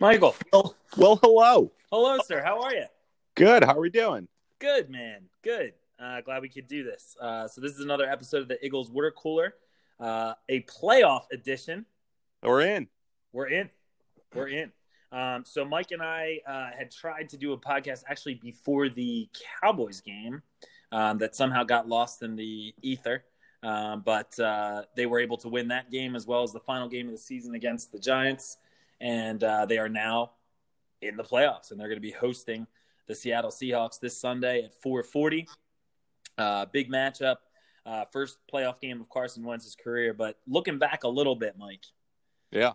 Michael. Well, well, hello. Hello, sir. How are you? Good. How are we doing? Good, man. Good. Uh, glad we could do this. Uh, so this is another episode of the Eagles Water Cooler, uh, a playoff edition. We're in. We're in. We're in. Um, so Mike and I uh, had tried to do a podcast actually before the Cowboys game um, that somehow got lost in the ether. Um, but uh, they were able to win that game as well as the final game of the season against the Giants, and uh, they are now in the playoffs, and they're going to be hosting the Seattle Seahawks this Sunday at 4:40. Uh, big matchup, uh, first playoff game of Carson Wentz's career. But looking back a little bit, Mike, Yeah.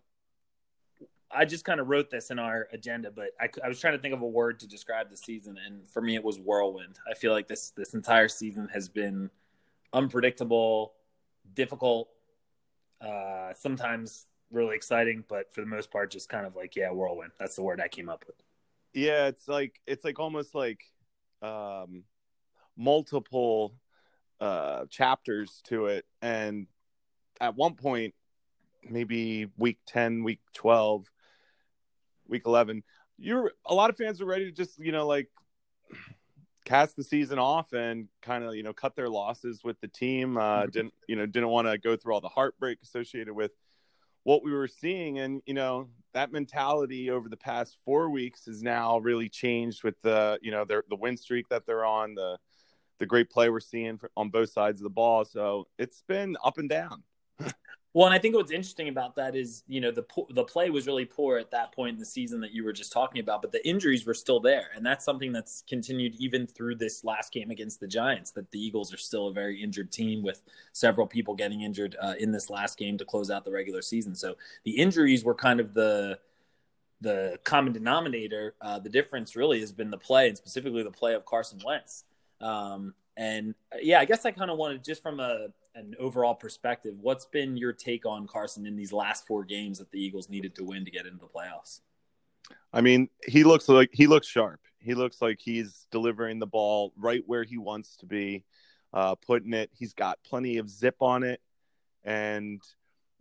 I just kind of wrote this in our agenda, but I, I was trying to think of a word to describe the season, and for me, it was whirlwind. I feel like this this entire season has been unpredictable, difficult, uh, sometimes really exciting, but for the most part, just kind of like yeah, whirlwind. That's the word I came up with. Yeah. It's like it's like almost like um, multiple uh, chapters to it, and at one point, maybe week ten, week twelve, week eleven, you're a lot of fans are ready to just you know like cast the season off and kind of you know cut their losses with the team uh didn't you know didn't want to go through all the heartbreak associated with what we were seeing and you know that mentality over the past four weeks has now really changed with the you know their the win streak that they're on the the great play we're seeing on both sides of the ball. So it's been up and down Well, and I think what's interesting about that is, you know, the the play was really poor at that point in the season that you were just talking about, but the injuries were still there, and that's something that's continued even through this last game against the Giants. That the Eagles are still a very injured team with several people getting injured uh, in this last game to close out the regular season. So the injuries were kind of the the common denominator. Uh, the difference really has been the play, and specifically the play of Carson Wentz. Um, and uh, yeah, I guess I kind of wanted just from a an overall perspective, what's been your take on Carson in these last four games that the Eagles needed to win to get into the playoffs? I mean, he looks like he looks sharp. He looks like he's delivering the ball right where he wants to be, uh, putting it. He's got plenty of zip on it, and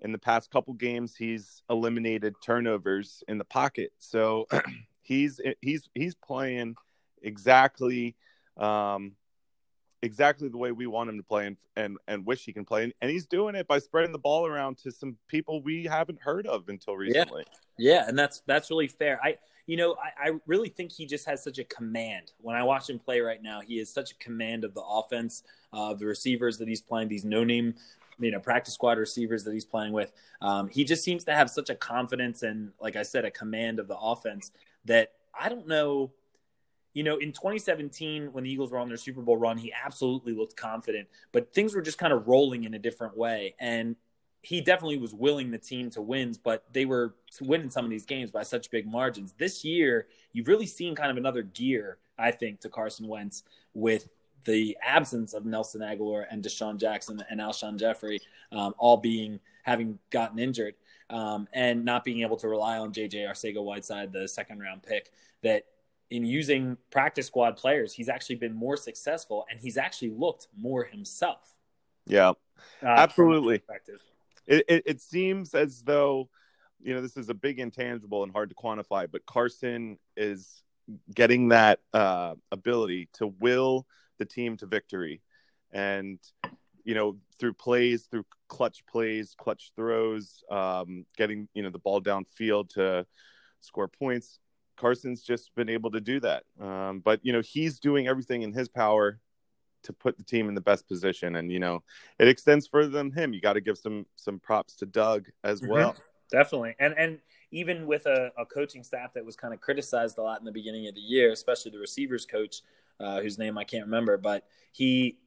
in the past couple games, he's eliminated turnovers in the pocket. So he's he's he's playing exactly um, exactly the way we want him to play and and, and wish he can play. And, and he's doing it by spreading the ball around to some people we haven't heard of until recently. Yeah, yeah and that's that's really fair. I you know, I, I really think he just has such a command. When I watch him play right now, he has such a command of the offense, uh, of the receivers that he's playing, these no name, you know, practice squad receivers that he's playing with. Um, he just seems to have such a confidence and, like I said, a command of the offense that I don't know. You know, in 2017, when the Eagles were on their Super Bowl run, he absolutely looked confident, but things were just kind of rolling in a different way. And he definitely was willing the team to win, but they were winning some of these games by such big margins. This year, you've really seen kind of another gear, I think, to Carson Wentz with the absence of Nelson Agholor and DeSean Jackson and Alshon Jeffery um, all being having gotten injured um, and not being able to rely on JJ Arcega Whiteside, the second round pick. That in using practice squad players, he's actually been more successful and he's actually looked more himself. Yeah, uh, Absolutely. it, it, it seems as though you know this is a big intangible and hard to quantify but carson is getting that uh, ability to will the team to victory and you know through plays through clutch plays clutch throws um, getting you know the ball downfield to score points carson's just been able to do that um, but you know he's doing everything in his power to put the team in the best position and you know it extends further than him you got to give some some props to doug as Mhm. well Definitely. And and even with a, a coaching staff that was kind of criticized a lot in the beginning of the year, especially the receivers coach, uh, whose name I can't remember, but he,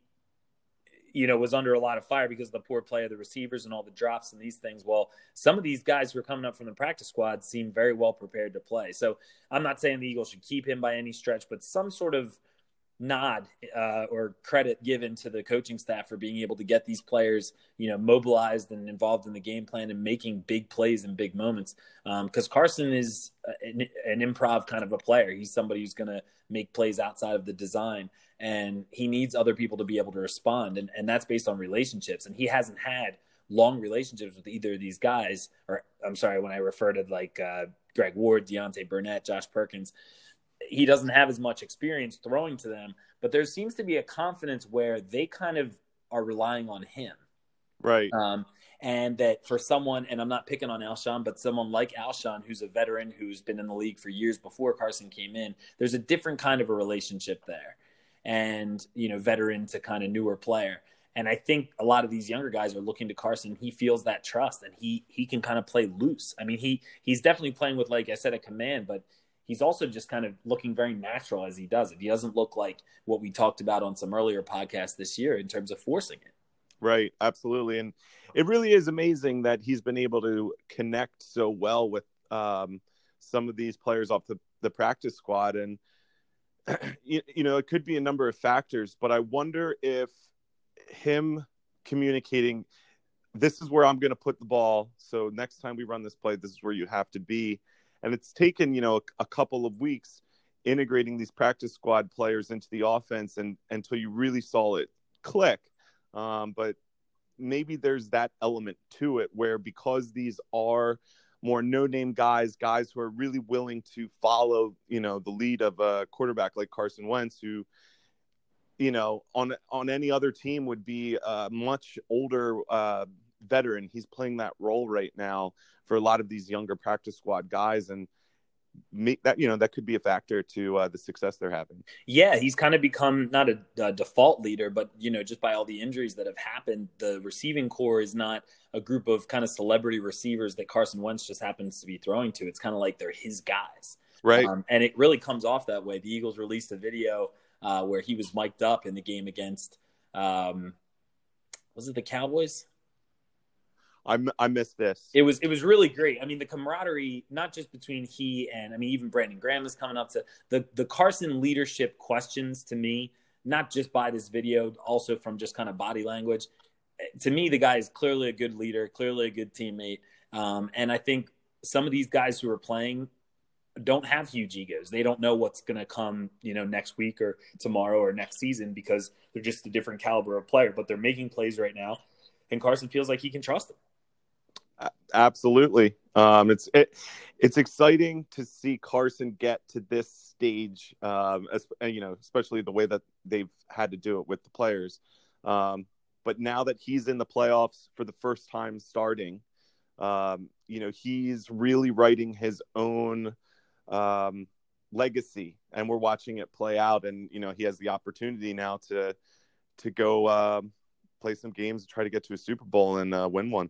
you know, was under a lot of fire because of the poor play of the receivers and all the drops and these things. Well, some of these guys who are coming up from the practice squad seem very well prepared to play. So I'm not saying the Eagles should keep him by any stretch, but some sort of nod uh, or credit given to the coaching staff for being able to get these players, you know, mobilized and involved in the game plan and making big plays in big moments. Because Carson is an, an improv kind of a player. He's somebody who's going to make plays outside of the design, and he needs other people to be able to respond, and and that's based on relationships. And he hasn't had long relationships with either of these guys. Or I'm sorry, when I refer to like uh, Greg Ward, Deontay Burnett, Josh Perkins. He doesn't have as much experience throwing to them, but there seems to be a confidence where they kind of are relying on him. Right. Um, and that for someone, and I'm not picking on Alshon, but someone like Alshon, who's a veteran who's been in the league for years before Carson came in, there's a different kind of a relationship there. And, you know, veteran to kind of newer player. And I think a lot of these younger guys are looking to Carson. He feels that trust and he he can kind of play loose. I mean, he he's definitely playing with, like I said, a command, but he's also just kind of looking very natural as he does it. He doesn't look like what we talked about on some earlier podcasts this year in terms of forcing it. Right, absolutely. And it really is amazing that he's been able to connect so well with um, some of these players off the, the practice squad. And, you, you know, it could be a number of factors, but I wonder if him communicating this is where I'm going to put the ball. So next time we run this play, this is where you have to be. And it's taken, you know, a, a couple of weeks integrating these practice squad players into the offense and until you really saw it click. Um, but maybe there's that element to it where because these are more no-name guys, guys who are really willing to follow, you know, the lead of a quarterback like Carson Wentz, who you know, on on any other team would be a much older uh, veteran. He's playing that role right now for a lot of these younger practice squad guys, and make that you know that could be a factor to uh, the success they're having. Yeah, he's kind of become not a, a, default leader, but you know, just by all the injuries that have happened, the receiving corps is not a group of kind of celebrity receivers that Carson Wentz just happens to be throwing to. It's kind of like they're his guys, right? Um, and it really comes off that way. The Eagles released a video uh, where he was mic'd up in the game against um, was it the Cowboys? I, I missed this. It was it was really great. I mean, the camaraderie, not just between he and I mean, even Brandon Graham is coming up to the the Carson leadership questions to me, not just by this video, also from just kind of body language. To me, the guy is clearly a good leader, clearly a good teammate, um, and I think some of these guys who are playing don't have huge egos. They don't know what's going to come, you know, next week or tomorrow or next season because they're just a different caliber of player. But they're making plays right now, and Carson feels like he can trust them. Absolutely, um, it's it, it's exciting to see Carson get to this stage. Um, as, you know, especially the way that they've had to do it with the players. Um, but now that he's in the playoffs for the first time starting, um, you know, he's really writing his own um, legacy, and we're watching it play out. And you know, he has the opportunity now to to go um, play some games, and try to get to a Super Bowl and uh, win one.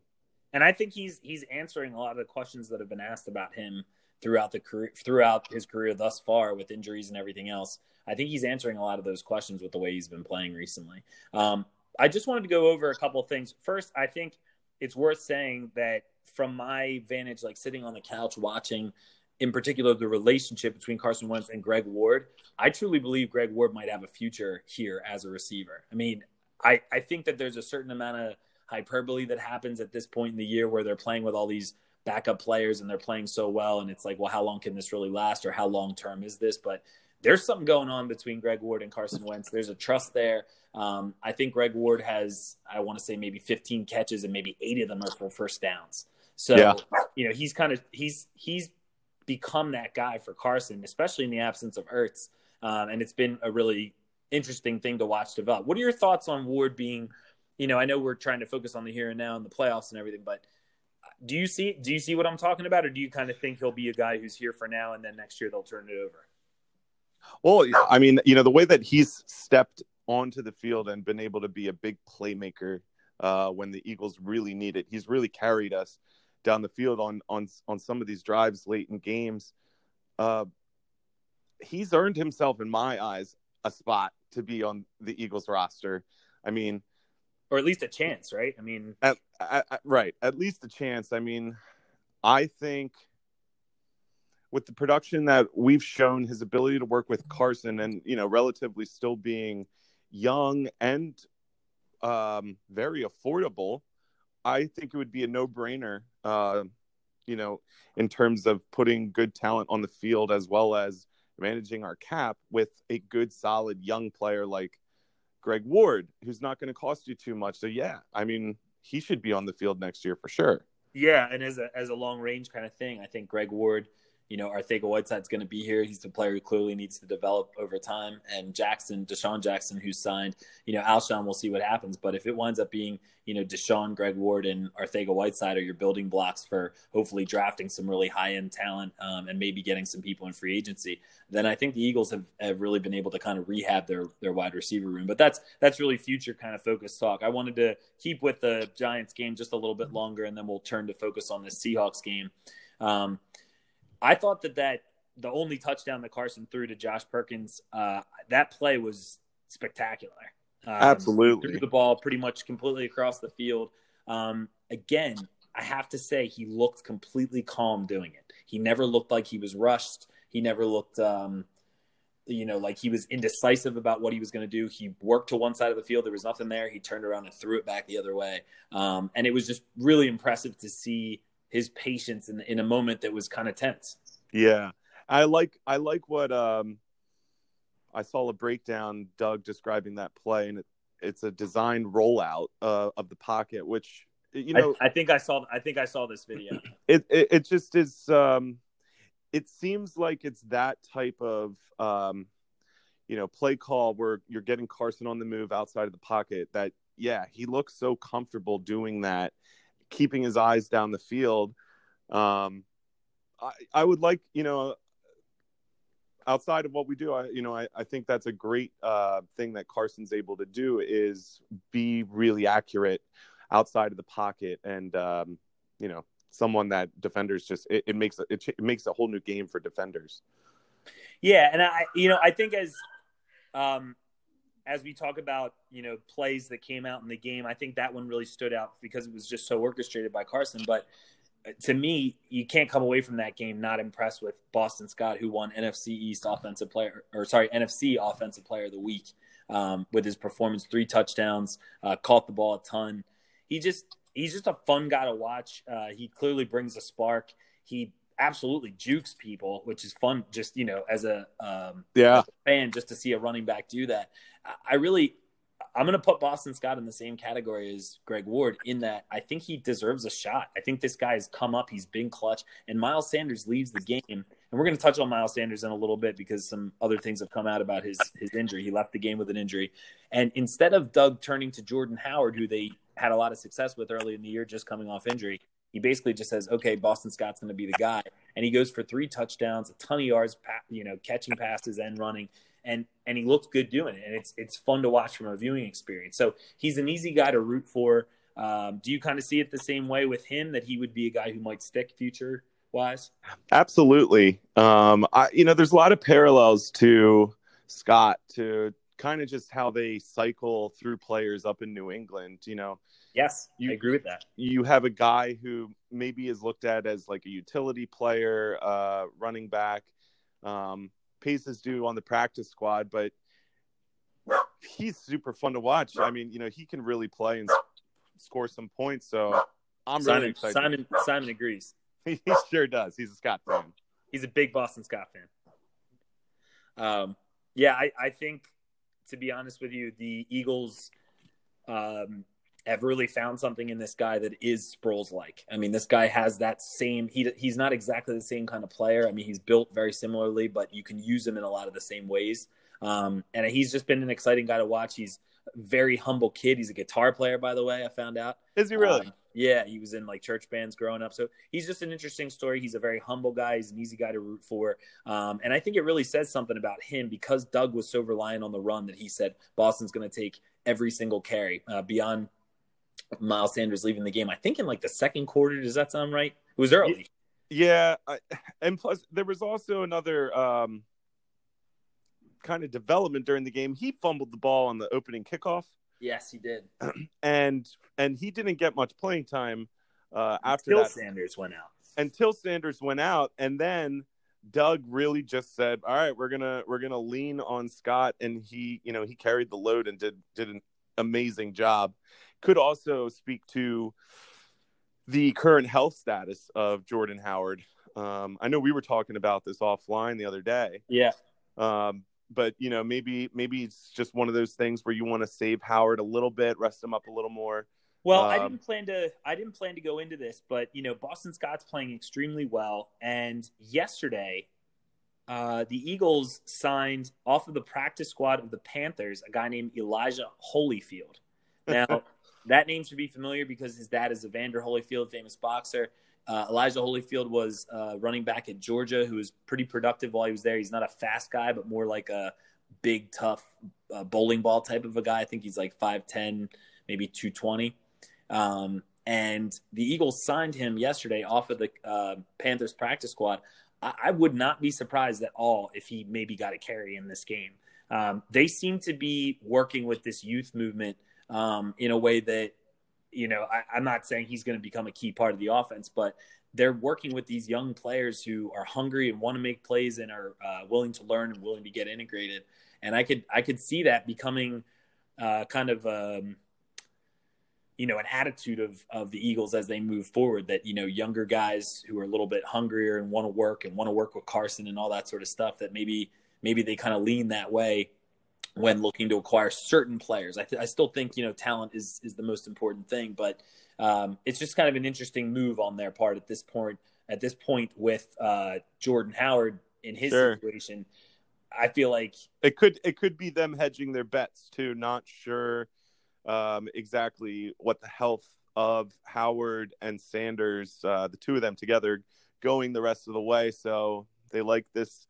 And I think he's he's answering a lot of the questions that have been asked about him throughout the career throughout his career thus far with injuries and everything else. I think he's answering a lot of those questions with the way he's been playing recently. Um, I just wanted to go over a couple of things. First, I think it's worth saying that from my vantage, like sitting on the couch watching in particular the relationship between Carson Wentz and Greg Ward, I truly believe Greg Ward might have a future here as a receiver. I mean, I, I think that there's a certain amount of hyperbole that happens at this point in the year where they're playing with all these backup players and they're playing so well. And it's like, well, how long can this really last or how long term is this? But there's something going on between Greg Ward and Carson Wentz. There's a trust there. Um, I think Greg Ward has, I want to say maybe 15 catches and maybe eight of them are for first downs. So, yeah. you know, he's kind of, he's, he's become that guy for Carson, especially in the absence of Ertz. Um, and it's been a really interesting thing to watch develop. What are your thoughts on Ward being, you know, I know we're trying to focus on the here and now and the playoffs and everything, but do you see do you see what I'm talking about, or do you kind of think he'll be a guy who's here for now and then next year they'll turn it over? Well, I mean, you know, the way that he's stepped onto the field and been able to be a big playmaker uh, when the Eagles really need it, he's really carried us down the field on on on some of these drives late in games. Uh, he's earned himself, in my eyes, a spot to be on the Eagles roster. I mean, or at least a chance, right? I mean, at, at, right, at least a chance. I mean, I think with the production that we've shown, his ability to work with Carson, and you know, relatively still being young and um, very affordable, I think it would be a no brainer uh, you know, in terms of putting good talent on the field as well as managing our cap with a good, solid young player like Greg Ward, who's not going to cost you too much. So yeah, I mean, he should be on the field next year for sure. Yeah, and as a as a long range kind of thing, I think Greg Ward you know, Arcega Whiteside's going to be here. He's the player who clearly needs to develop over time. And Jackson, DeSean Jackson, who's signed, you know, Alshon, we'll see what happens. But if it winds up being, you know, DeSean, Greg Ward, and Arcega Whiteside are your building blocks for hopefully drafting some really high end talent um, and maybe getting some people in free agency, then I think the Eagles have, have really been able to kind of rehab their their wide receiver room. But that's that's really future kind of focused talk. I wanted to keep with the Giants game just a little bit longer, and then we'll turn to focus on the Seahawks game. Um, I thought that that the only touchdown that Carson threw to Josh Perkins, uh, that play was spectacular. Um, Absolutely, threw the ball pretty much completely across the field. Um, again, I have to say he looked completely calm doing it. He never looked like he was rushed. He never looked, um, you know, like he was indecisive about what he was going to do. He worked to one side of the field. There was nothing there. He turned around and threw it back the other way. Um, and it was just really impressive to see his patience in, in a moment that was kind of tense. Yeah. I like, I like what, um, I saw a breakdown, Doug describing that play, and it, it's a design rollout uh, of the pocket, which you know. I, I, think I saw. I think I saw this video. It it, it just is. Um, it seems like it's that type of um, you know play call where you're getting Carson on the move outside of the pocket. That yeah, he looks so comfortable doing that, keeping his eyes down the field. Um, I, I would like, you know, outside of what we do, I, you know, I, I think that's a great uh, thing that Carson's able to do is be really accurate outside of the pocket. And, um, you know, someone that defenders just, it, it makes, it, it makes a whole new game for defenders. Yeah. And I, you know, I think as, um, as we talk about, you know, plays that came out in the game, I think that one really stood out because it was just so orchestrated by Carson. But uh, to me, you can't come away from that game not impressed with Boston Scott, who won NFC East Offensive Player, or sorry, NFC Offensive Player of the Week um, with his performance, three touchdowns, uh, caught the ball a ton. He just he's just a fun guy to watch. Uh, he clearly brings a spark. He absolutely jukes people, which is fun. Just you know, as a um, yeah as a fan, just to see a running back do that. I really, I'm going to put Boston Scott in the same category as Greg Ward in that I think he deserves a shot. I think this guy has come up. He's been clutch. And Miles Sanders leaves the game. And we're going to touch on Miles Sanders in a little bit because some other things have come out about his, his injury. He left the game with an injury. And instead of Doug turning to Jordan Howard, who they had a lot of success with early in the year, just coming off injury, he basically just says, okay, Boston Scott's going to be the guy. And he goes for three touchdowns, a ton of yards, you know, catching passes and running and and he looks good doing it, and it's it's fun to watch from a viewing experience. So he's an easy guy to root for. Um, do you kind of see it the same way with him that he would be a guy who might stick future wise? Absolutely. Um, I you know there's a lot of parallels to Scott to kind of just how they cycle through players up in New England. You know. Yes, you, I agree with that. You have a guy who maybe is looked at as like a utility player, uh, running back. Um, Paces do on the practice squad, but he's super fun to watch. I mean, you know, he can really play and score some points. So I'm Simon, really excited. Simon Simon agrees. he sure does. He's a Scott fan. He's a big Boston Scott fan. Um, yeah, I, I think to be honest with you, the Eagles um, have really found something in this guy that is Sproles like. I mean, this guy has that same. He he's not exactly the same kind of player. I mean, he's built very similarly, but you can use him in a lot of the same ways. Um, and he's just been an exciting guy to watch. He's a very humble kid. He's a guitar player, by the way. I found out. Is he really? Um, yeah, he was in like church bands growing up. So he's just an interesting story. He's a very humble guy. He's an easy guy to root for. Um, and I think it really says something about him because Doug was so reliant on the run that he said Boston's going to take every single carry uh, beyond Miles Sanders leaving the game. I think in like the second quarter. Does that sound right? It was early. Yeah, I, and plus there was also another um, kind of development during the game. He fumbled the ball on the opening kickoff. Yes, he did. and and he didn't get much playing time uh, after until that. Sanders went out. Until Sanders went out, and then Doug really just said, "All right, we're gonna we're gonna lean on Scott," and he you know he carried the load and did did an amazing job could also speak to the current health status of Jordan Howard. Um, I know we were talking about this offline the other day. Yeah. Um, but you know, maybe maybe it's just one of those things where you want to save Howard a little bit, rest him up a little more. Well, um, I didn't plan to. I didn't plan to go into this, but you know, Boston Scott's playing extremely well, and yesterday, uh, the Eagles signed off of the practice squad of the Panthers a guy named Elijah Holyfield. Now, that name should be familiar because his dad is Evander Holyfield, famous boxer. Uh, Elijah Holyfield was uh, running back at Georgia, who was pretty productive while he was there. He's not a fast guy, but more like a big, tough uh, bowling ball type of a guy. I think he's like 5'10, maybe 220. Um, and the Eagles signed him yesterday off of the uh, Panthers practice squad. I, I, would not be surprised at all if he maybe got a carry in this game. Um, they seem to be working with this youth movement um, in a way that, you know, I, I'm not saying he's going to become a key part of the offense, but they're working with these young players who are hungry and want to make plays and are uh, willing to learn and willing to get integrated. And I could I could see that becoming uh, kind of um, you know, an attitude of of the Eagles as they move forward. That you know, younger guys who are a little bit hungrier and want to work and want to work with Carson and all that sort of stuff. That maybe maybe they kind of lean that way when looking to acquire certain players. I, th- I still think you know talent is is the most important thing, but um, it's just kind of an interesting move on their part at this point. At this point, with uh, Jordan Howard in his sure. situation, I feel like it could it could be them hedging their bets too. Not sure um, exactly what the health of Howard and Sanders, uh, the two of them together, going the rest of the way. So they like this.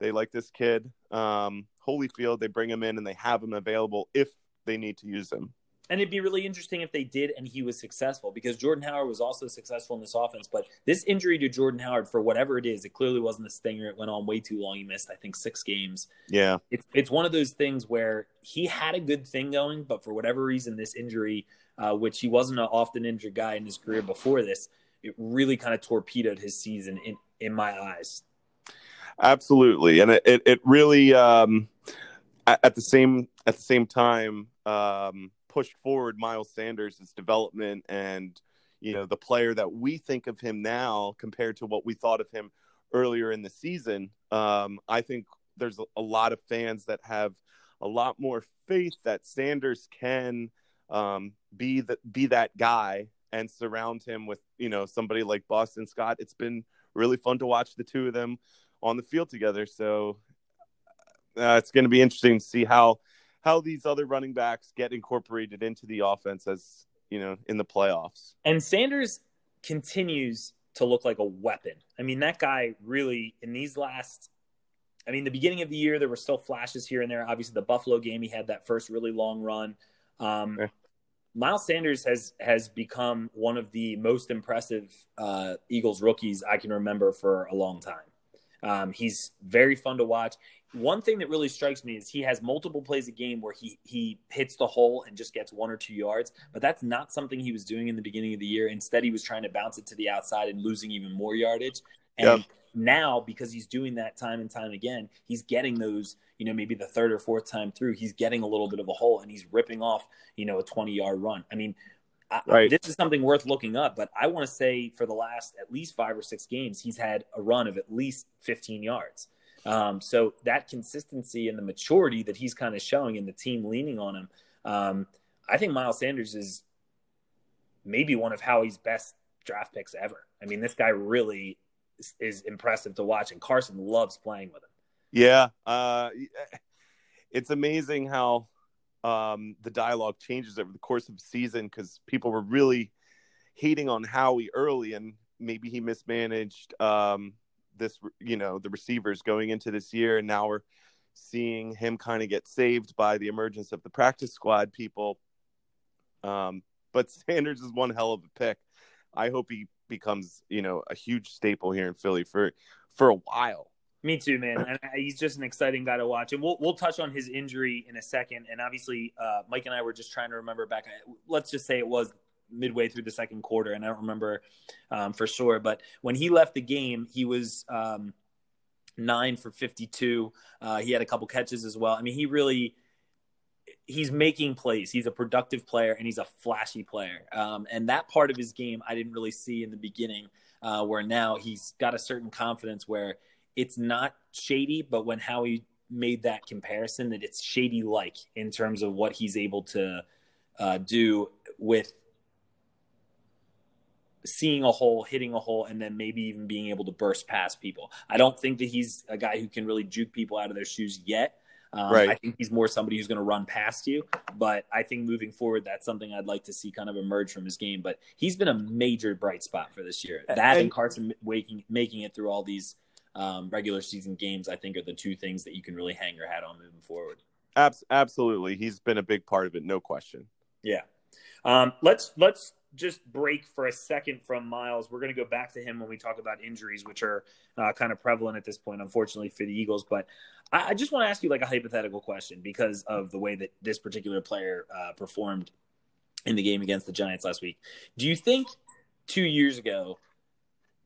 They like this kid, um, Holyfield. They bring him in and they have him available if they need to use him. And it'd be really interesting if they did and he was successful because Jordan Howard was also successful in this offense. But this injury to Jordan Howard, for whatever it is, it clearly wasn't a stinger. It went on way too long. He missed, I think, six games. Yeah. It's, it's one of those things where he had a good thing going, but for whatever reason, this injury, uh, which he wasn't an often injured guy in his career before this, it really kind of torpedoed his season in, in my eyes. Absolutely. And it, it, it really, um, at, the same, at the same time, um, pushed forward Miles Sanders' development and you know the player that we think of him now compared to what we thought of him earlier in the season. Um, I think there's a lot of fans that have a lot more faith that Sanders can um, be that be that guy and surround him with you know somebody like Boston Scott. It's been really fun to watch the two of them on the field together. So uh, it's going to be interesting to see how how these other running backs get incorporated into the offense as you know in the playoffs. And Sanders continues to look like a weapon. I mean, that guy really in these last I mean, the beginning of the year there were still flashes here and there. Obviously, the Buffalo game he had that first really long run. Um, yeah. Miles Sanders has has become one of the most impressive uh, Eagles rookies I can remember for a long time. Um, he's very fun to watch one thing that really strikes me is he has multiple plays a game where he he hits the hole and just gets one or two yards, but that's not something he was doing in the beginning of the year. Instead, he was trying to bounce it to the outside and losing even more yardage. And yep. now, because he's doing that time and time again, he's getting those, you know, maybe the third or fourth time through, he's getting a little bit of a hole and he's ripping off, you know, a 20 yard run. I mean, right. I, this is something worth looking up, but I want to say for the last at least five or six games, he's had a run of at least 15 yards. Um, so that consistency and the maturity that he's kind of showing and the team leaning on him, um, I think Miles Sanders is maybe one of Howie's best draft picks ever. I mean, this guy really is, is impressive to watch, and Carson loves playing with him. Yeah, uh, it's amazing how um, the dialogue changes over the course of the season because people were really hating on Howie early, and maybe he mismanaged um, this you know the receivers going into this year. And now we're seeing him kind of get saved by the emergence of the practice squad people. Um, but sanders is one hell of a pick. I hope he becomes you know a huge staple here in philly for for a while me too, man. And he's just an exciting guy to watch. And we'll we'll touch on his injury in a second. And obviously, uh, Mike and I were just trying to remember back. Let's just say it was midway through the second quarter, and I don't remember um, for sure. But when he left the game, he was um, nine for fifty-two. Uh, he had a couple catches as well. I mean, he really he's making plays. He's a productive player and he's a flashy player. Um, and that part of his game I didn't really see in the beginning, uh, where now he's got a certain confidence where it's not shady, but when Howie made that comparison, that it's shady like in terms of what he's able to uh, do with seeing a hole, hitting a hole, and then maybe even being able to burst past people. I don't think that he's a guy who can really juke people out of their shoes yet. Um, right. I think he's more somebody who's going to run past you. But I think moving forward, that's something I'd like to see kind of emerge from his game. But he's been a major bright spot for this year. That and, and Carson making making it through all these um, regular season games, I think, are the two things that you can really hang your hat on moving forward. Abs- absolutely, he's been a big part of it, no question. Yeah. Um, let's let's just break for a second from Miles. We're going to go back to him when we talk about injuries, which are uh, kind of prevalent at this point, unfortunately, for the Eagles. But I, I, just want to ask you like a hypothetical question because of the way that this particular player uh, performed in the game against the Giants last week. Do you think two years ago,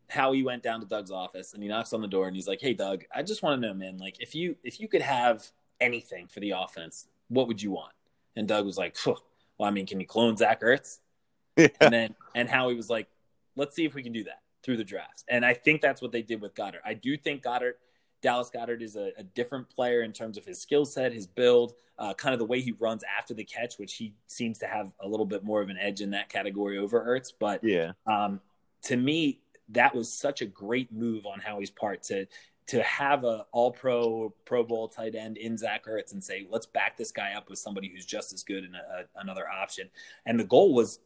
how he went down to Doug's office and he knocks on the door and he's like, "Hey, Doug, I just want to know, man, like if you if you could have anything for the offense, what would you want?" And Doug was like, "Well, I mean, can you clone Zach Ertz?" Yeah. And then and Howie was like, let's see if we can do that through the draft." And I think that's what they did with Goedert. I do think Goedert. Dallas Goedert is a, a different player in terms of his skill set, his build, uh, kind of the way he runs after the catch, which he seems to have a little bit more of an edge in that category over Ertz. But yeah, um, to me, that was such a great move on Howie's part to to have a all pro pro bowl tight end in Zach Ertz and say, let's back this guy up with somebody who's just as good and a, another option. And the goal was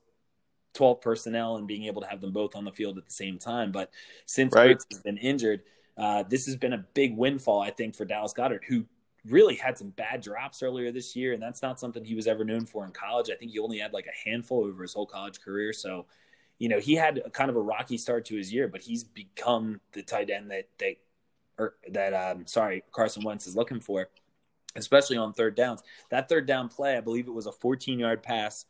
12 personnel and being able to have them both on the field at the same time. But since right. Ertz has been injured, uh, this has been a big windfall, I think, for Dallas Goedert, who really had some bad drops earlier this year. And that's not something he was ever known for in college. I think he only had like a handful over his whole college career. So, you know, he had a, kind of a rocky start to his year, but he's become the tight end that, that, or that, um, sorry, Carson Wentz is looking for, especially on third downs. That third down play, I believe it was a 14 yard pass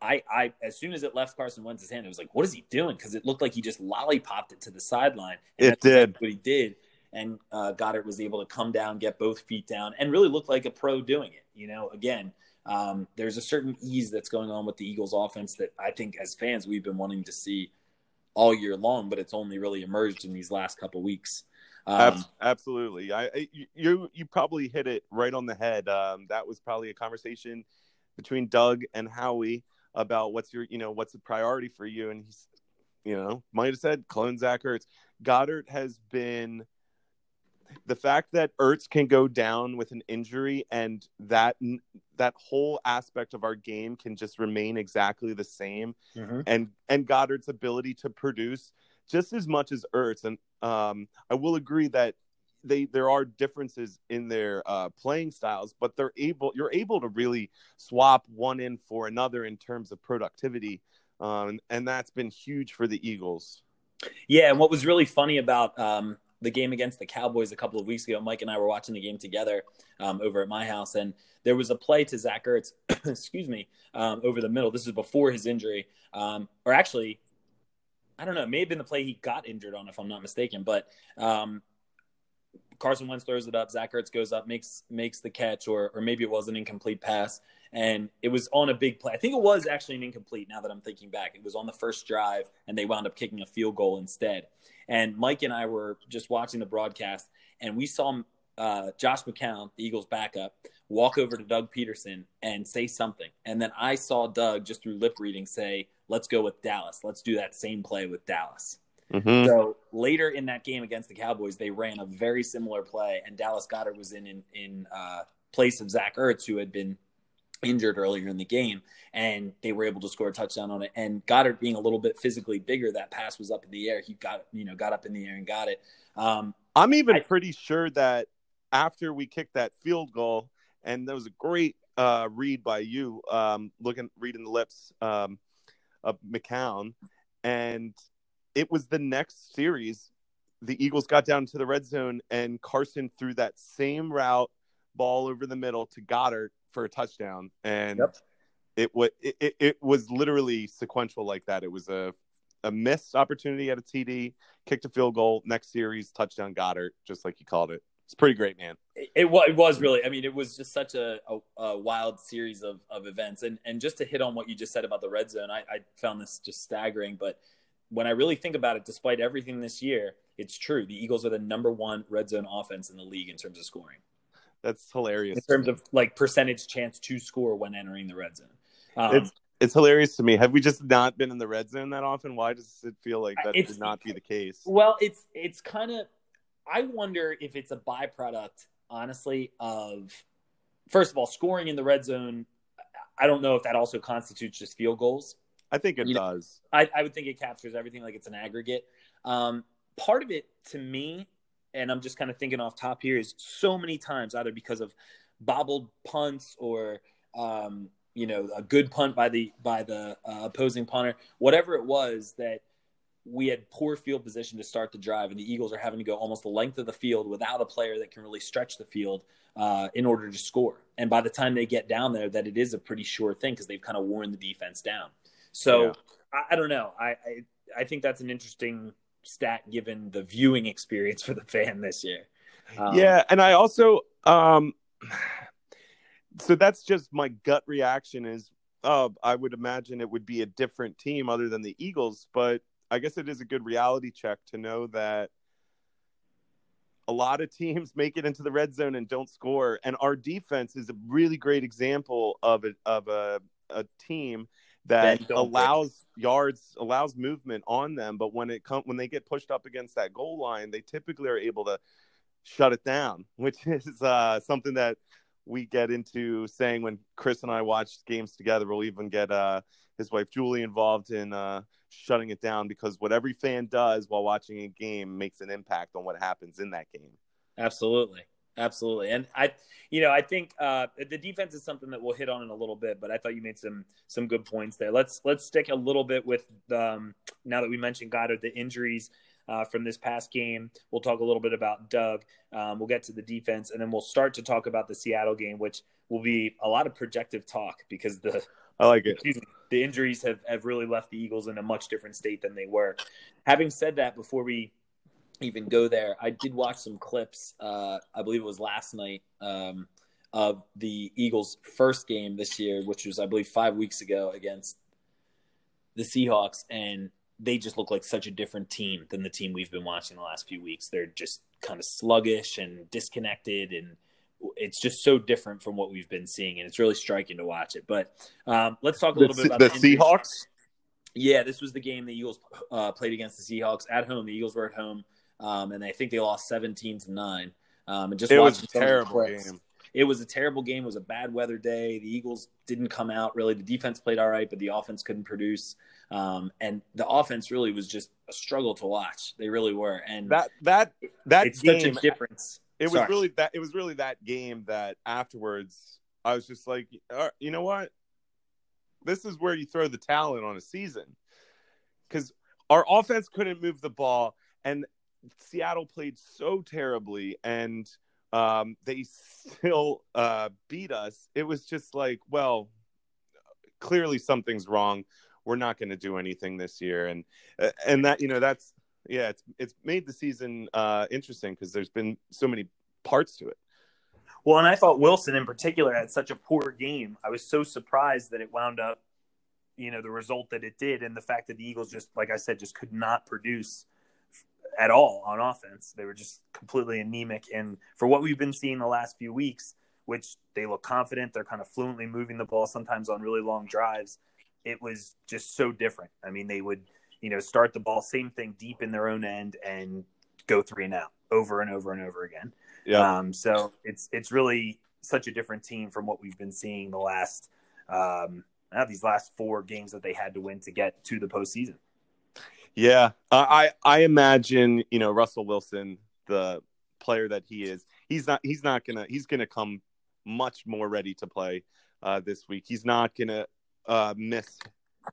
I, I, as soon as it left Carson Wentz's hand, it was like, what is he doing? Because it looked like he just lollipopped it to the sideline. it did. What he did, and uh, Goedert was able to come down, get both feet down, and really look like a pro doing it. You know, again, um, there's a certain ease that's going on with the Eagles' offense that I think, as fans, we've been wanting to see all year long, but it's only really emerged in these last couple weeks. Um, Absolutely, I, you you probably hit it right on the head. Um, that was probably a conversation between Doug and Howie about what's your, you know, what's the priority for you. And he's, you know, might have said clone Zach Ertz. Goedert has been the fact that Ertz can go down with an injury and that that whole aspect of our game can just remain exactly the same, mm-hmm. and and Goedert's ability to produce just as much as Ertz. And um, I will agree that they there are differences in their uh, playing styles, but they're able you're able to really swap one in for another in terms of productivity, um, and that's been huge for the Eagles. Yeah, and what was really funny about um, the game against the Cowboys a couple of weeks ago, Mike and I were watching the game together um, over at my house, and there was a play to Zach Ertz, excuse me, um, over the middle. This is before his injury, um, or actually, I don't know, it may have been the play he got injured on, if I'm not mistaken, but um, Carson Wentz throws it up, Zach Ertz goes up, makes makes the catch, or or maybe it was an incomplete pass, and it was on a big play. I think it was actually an incomplete. Now that I'm thinking back, it was on the first drive, and they wound up kicking a field goal instead. And Mike and I were just watching the broadcast, and we saw uh, Josh McCown, the Eagles' backup, walk over to Doug Pederson and say something, and then I saw Doug just through lip reading say, "Let's go with Dallas. Let's do that same play with Dallas." Mm-hmm. So later in that game against the Cowboys, they ran a very similar play, and Dallas Goedert was in in, in uh, place of Zach Ertz, who had been injured earlier in the game, and they were able to score a touchdown on it. And Goedert being a little bit physically bigger, that pass was up in the air. He got you know got up in the air and got it. Um, I'm even I, pretty sure that after we kicked that field goal, and that was a great uh, read by you, um, looking reading the lips um, of McCown, and it was the next series. The Eagles got down to the red zone, and Carson threw that same route ball over the middle to Goedert for a touchdown, and yep. it was it, it was literally sequential like that. It was a a missed opportunity at a TD, kicked a field goal, next series touchdown Goedert, just like you called it. It's pretty great, man. It, it, was, it was really. I mean, it was just such a, a, a, wild series of, of events. And and just to hit on what you just said about the red zone, I, I found this just staggering. But when I really think about it, despite everything this year, it's true. The Eagles are the number one red zone offense in the league in terms of scoring. That's hilarious. In terms of like percentage chance to score when entering the red zone. Um, it's it's hilarious to me. Have we just not been in the red zone that often? Why does it feel like that should not be the case? Well, it's it's kind of. I wonder if it's a byproduct, honestly, of first of all scoring in the red zone. I don't know if that also constitutes just field goals. I think it You know- does. I, I would think it captures everything like it's an aggregate. Um, part of it to me, and I'm just kind of thinking off top here, is so many times either because of bobbled punts or um, you know a good punt by the by the uh, opposing punter, whatever it was that we had poor field position to start the drive, and the Eagles are having to go almost the length of the field without a player that can really stretch the field uh, in order to score. And by the time they get down there, that it is a pretty sure thing because they've kind of worn the defense down. So Yeah. I, I don't know. I, I I think that's an interesting stat given the viewing experience for the fan this year. Um, yeah, and I also um so that's just my gut reaction is uh I would imagine it would be a different team other than the Eagles, but I guess it is a good reality check to know that a lot of teams make it into the red zone and don't score and our defense is a really great example of a of a a team that allows yards allows movement on them but when it come when they get pushed up against that goal line they typically are able to shut it down which is uh, something that we get into saying when chris and i watch games together. We'll even get uh, his wife julie involved in uh, shutting it down because what every fan does while watching a game makes an impact on what happens in that game. Absolutely. Absolutely. And I, you know, I think uh, the defense is something that we'll hit on in a little bit, but I thought you made some, some good points there. Let's, let's stick a little bit with, um, now that we mentioned Goedert, the injuries uh, from this past game. We'll talk a little bit about Doug. Um, we'll get to the defense and then we'll start to talk about the Seattle game, which will be a lot of projective talk because the, i like it the injuries have, have really left the Eagles in a much different state than they were. Having said that, before we even go there, I did watch some clips. Uh, I believe it was last night um, of the Eagles' first game this year, which was, I believe, five weeks ago against the Seahawks, and they just look like such a different team than the team we've been watching the last few weeks. They're just kind of sluggish and disconnected, and it's just so different from what we've been seeing, and it's really striking to watch it. But um, let's talk a the, little bit about the seahawks Yeah, this was the game the Eagles uh, played against the Seahawks at home. The Eagles were at home, um, and I think they lost seventeen to nine. Um, and just it was a some of the terrible game It was a terrible game. It was a bad weather day. The Eagles didn't come out really. The defense played all right, but the offense couldn't produce. Um, and the offense really was just a struggle to watch. They really were. And that that that it's game such a difference. it was Sorry. really that it was really that game that afterwards I was just like, "Uh, you know what? This is where you throw the talent on a season because our offense couldn't move the ball, and Seattle played so terribly, and um, they still uh, beat us. It was just like, well, clearly something's wrong. We're not going to do anything this year, and uh, and that you know that's yeah, it's it's made the season uh, interesting because there's been so many parts to it. Well, and I thought Wilson in particular had such a poor game. I was so surprised that it wound up, you know, the result that it did, and the fact that the Eagles just, like I said, just could not produce at all on offense. They were just completely anemic. And for what we've been seeing the last few weeks, which they look confident, they're kind of fluently moving the ball sometimes on really long drives. It was just so different. I mean, they would, you know, start the ball, same thing deep in their own end and go three and out over and over and over again. Yeah, Um, so it's it's really such a different team from what we've been seeing the last um, uh, these last four games that they had to win to get to the postseason. Yeah. I I imagine you know Russell Wilson, the player that he is. He's not. He's not gonna. He's gonna come much more ready to play uh, this week. He's not gonna uh, miss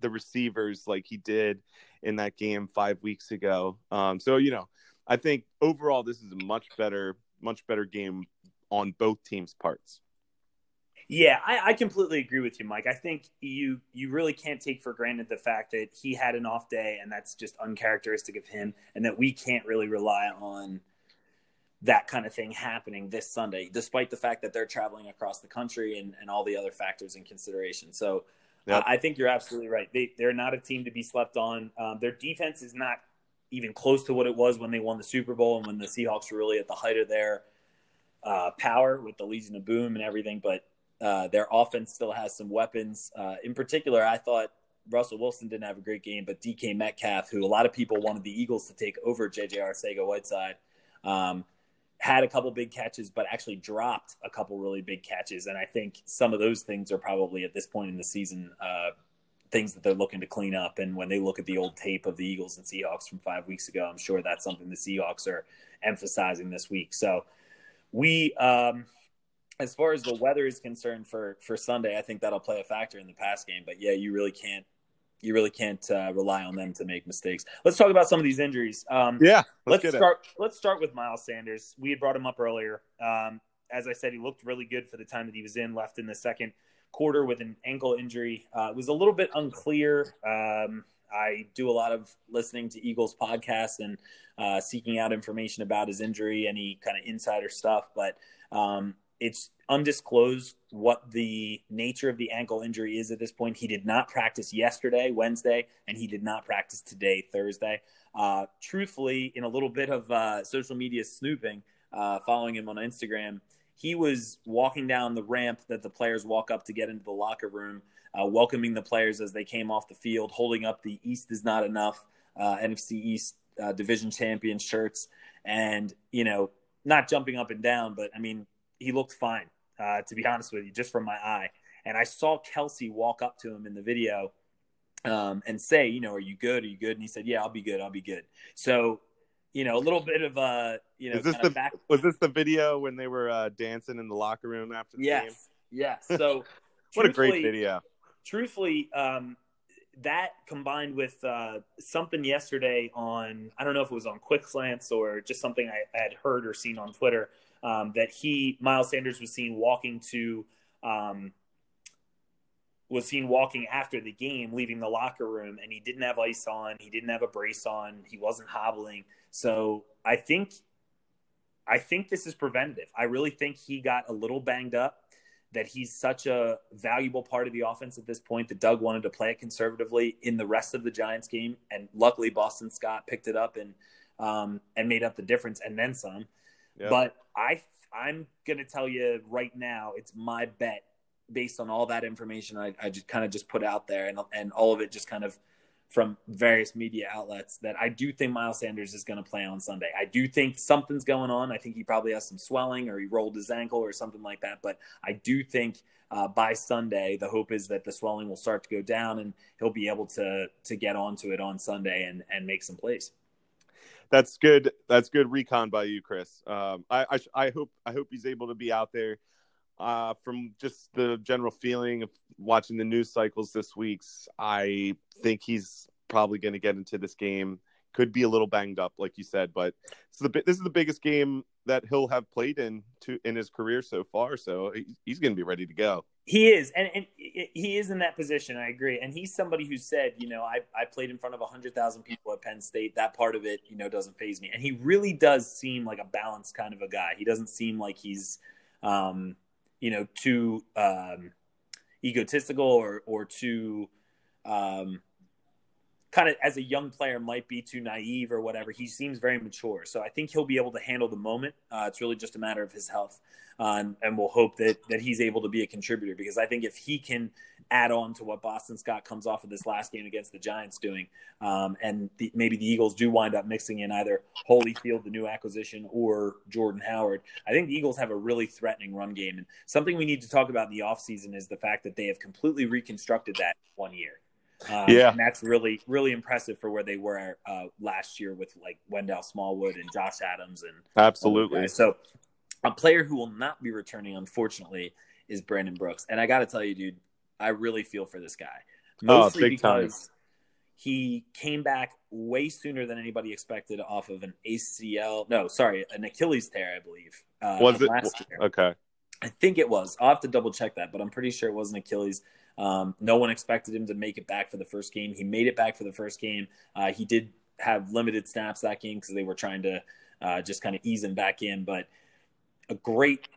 the receivers like he did in that game five weeks ago. Um, so you know, I think overall this is a much better, much better game on both teams' parts. Yeah, I, I completely agree with you, Mike. I think you you really can't take for granted the fact that he had an off day, and that's just uncharacteristic of him, and that we can't really rely on that kind of thing happening this Sunday, despite the fact that they're traveling across the country and, and all the other factors in consideration. So Yep. uh, I think you're absolutely right. They they're not a team to be slept on. Um, their defense is not even close to what it was when they won the Super Bowl and when the Seahawks were really at the height of their uh, power with the Legion of Boom and everything. But Uh, their offense still has some weapons. Uh, in particular, I thought Russell Wilson didn't have a great game, but DK Metcalf, who a lot of people wanted the Eagles to take over JJ Arcega Whiteside, um, had a couple big catches, but actually dropped a couple really big catches. And I think some of those things are probably at this point in the season uh, things that they're looking to clean up. And when they look at the old tape of the Eagles and Seahawks from five weeks ago, I'm sure that's something the Seahawks are emphasizing this week. So we, um, as far as the weather is concerned for for Sunday, I think that'll play a factor in the pass game. But yeah, you really can't you really can't uh, rely on them to make mistakes. Let's talk about some of these injuries. Um, yeah, let's, let's start. It. Let's start with Miles Sanders. We had brought him up earlier. Um, as I said, he looked really good for the time that he was in. Left in the second quarter with an ankle injury. Uh, it was a little bit unclear. Um, I do a lot of listening to Eagles podcasts and uh, seeking out information about his injury, any kind of insider stuff, but um, it's undisclosed what the nature of the ankle injury is at this point. He did not practice yesterday, Wednesday, and he did not practice today, Thursday. Uh, truthfully, in a little bit of uh, social media snooping, uh, following him on Instagram, he was walking down the ramp that the players walk up to get into the locker room, uh, welcoming the players as they came off the field, holding up the East is not enough uh, NFC East uh, division champion shirts, and you know, not jumping up and down, but I mean, he looked fine. Uh, to be honest with you, just from my eye, and I saw Kelce walk up to him in the video um, and say, you know, are you good? Are you good? And he said, yeah, I'll be good. I'll be good. So you know, a little bit of uh, you know, Is this the back... was this the video when they were uh, dancing in the locker room after the yes. game? Yes. So what a great video. Truthfully, um, that combined with uh, something yesterday on I don't know if it was on Quick Slants or just something I, I had heard or seen on Twitter um, that he Miles Sanders was seen walking to um, was seen walking after the game, leaving the locker room, and he didn't have ice on, he didn't have a brace on, he wasn't hobbling. So I think I think this is preventative. I really think he got a little banged up. That he's such a valuable part of the offense at this point that Doug wanted to play it conservatively in the rest of the Giants game, and luckily Boston Scott picked it up and um, and made up the difference and then some. But I I'm gonna tell you right now, it's my bet based on all that information I, I just kind of just put out there and and all of it just kind of from various media outlets that I do think Miles Sanders is going to play on Sunday. I do think something's going on. I think he probably has some swelling or he rolled his ankle or something like that. But I do think uh, by Sunday, the hope is that the swelling will start to go down and he'll be able to to get onto it on Sunday and and make some plays. That's good. That's good recon by you, Chris. Um, I, I I hope I hope he's able to be out there. Uh, from just the general feeling of watching the news cycles this week's, I think he's probably going to get into this game. Could be a little banged up, like you said, but this is the, this is the biggest game that he'll have played in to in his career so far. So he's going to be ready to go. He is, and, and he is in that position. I agree, and he's somebody who said, you know, I, I played in front of hundred thousand people at Penn State. That part of it, you know, doesn't faze me. And he really does seem like a balanced kind of a guy. He doesn't seem like he's, um, you know, too um, egotistical or or too um, kind of as a young player might be too naive or whatever. He seems very mature, so I think he'll be able to handle the moment. Uh, it's really just a matter of his health, uh, and, and, we'll hope that that he's able to be a contributor because I think if he can add on to what Boston Scott comes off of this last game against the Giants doing, um, and the, maybe the Eagles do wind up mixing in either Holyfield, the new acquisition, or Jordan Howard, I think the Eagles have a really threatening run game. And something we need to talk about in the offseason is the fact that they have completely reconstructed that one year. Um, yeah, and that's really really impressive for where they were uh, last year with like Wendell Smallwood and Josh Adams and absolutely. So a player who will not be returning, unfortunately, is Brandon Brooks. And I got to tell you, dude, I really feel for this guy. Oh, Mostly oh, because time. he came back way sooner than anybody expected off of an ACL. No, sorry, an Achilles tear, I believe. Uh, was it last year. okay? I think it was. I'll have to double check that, but I'm pretty sure it was an Achilles. Um, no one expected him to make it back for the first game. He made it back for the first game. Uh, he did have limited snaps that game because they were trying to uh, just kind of ease him back in. But a great,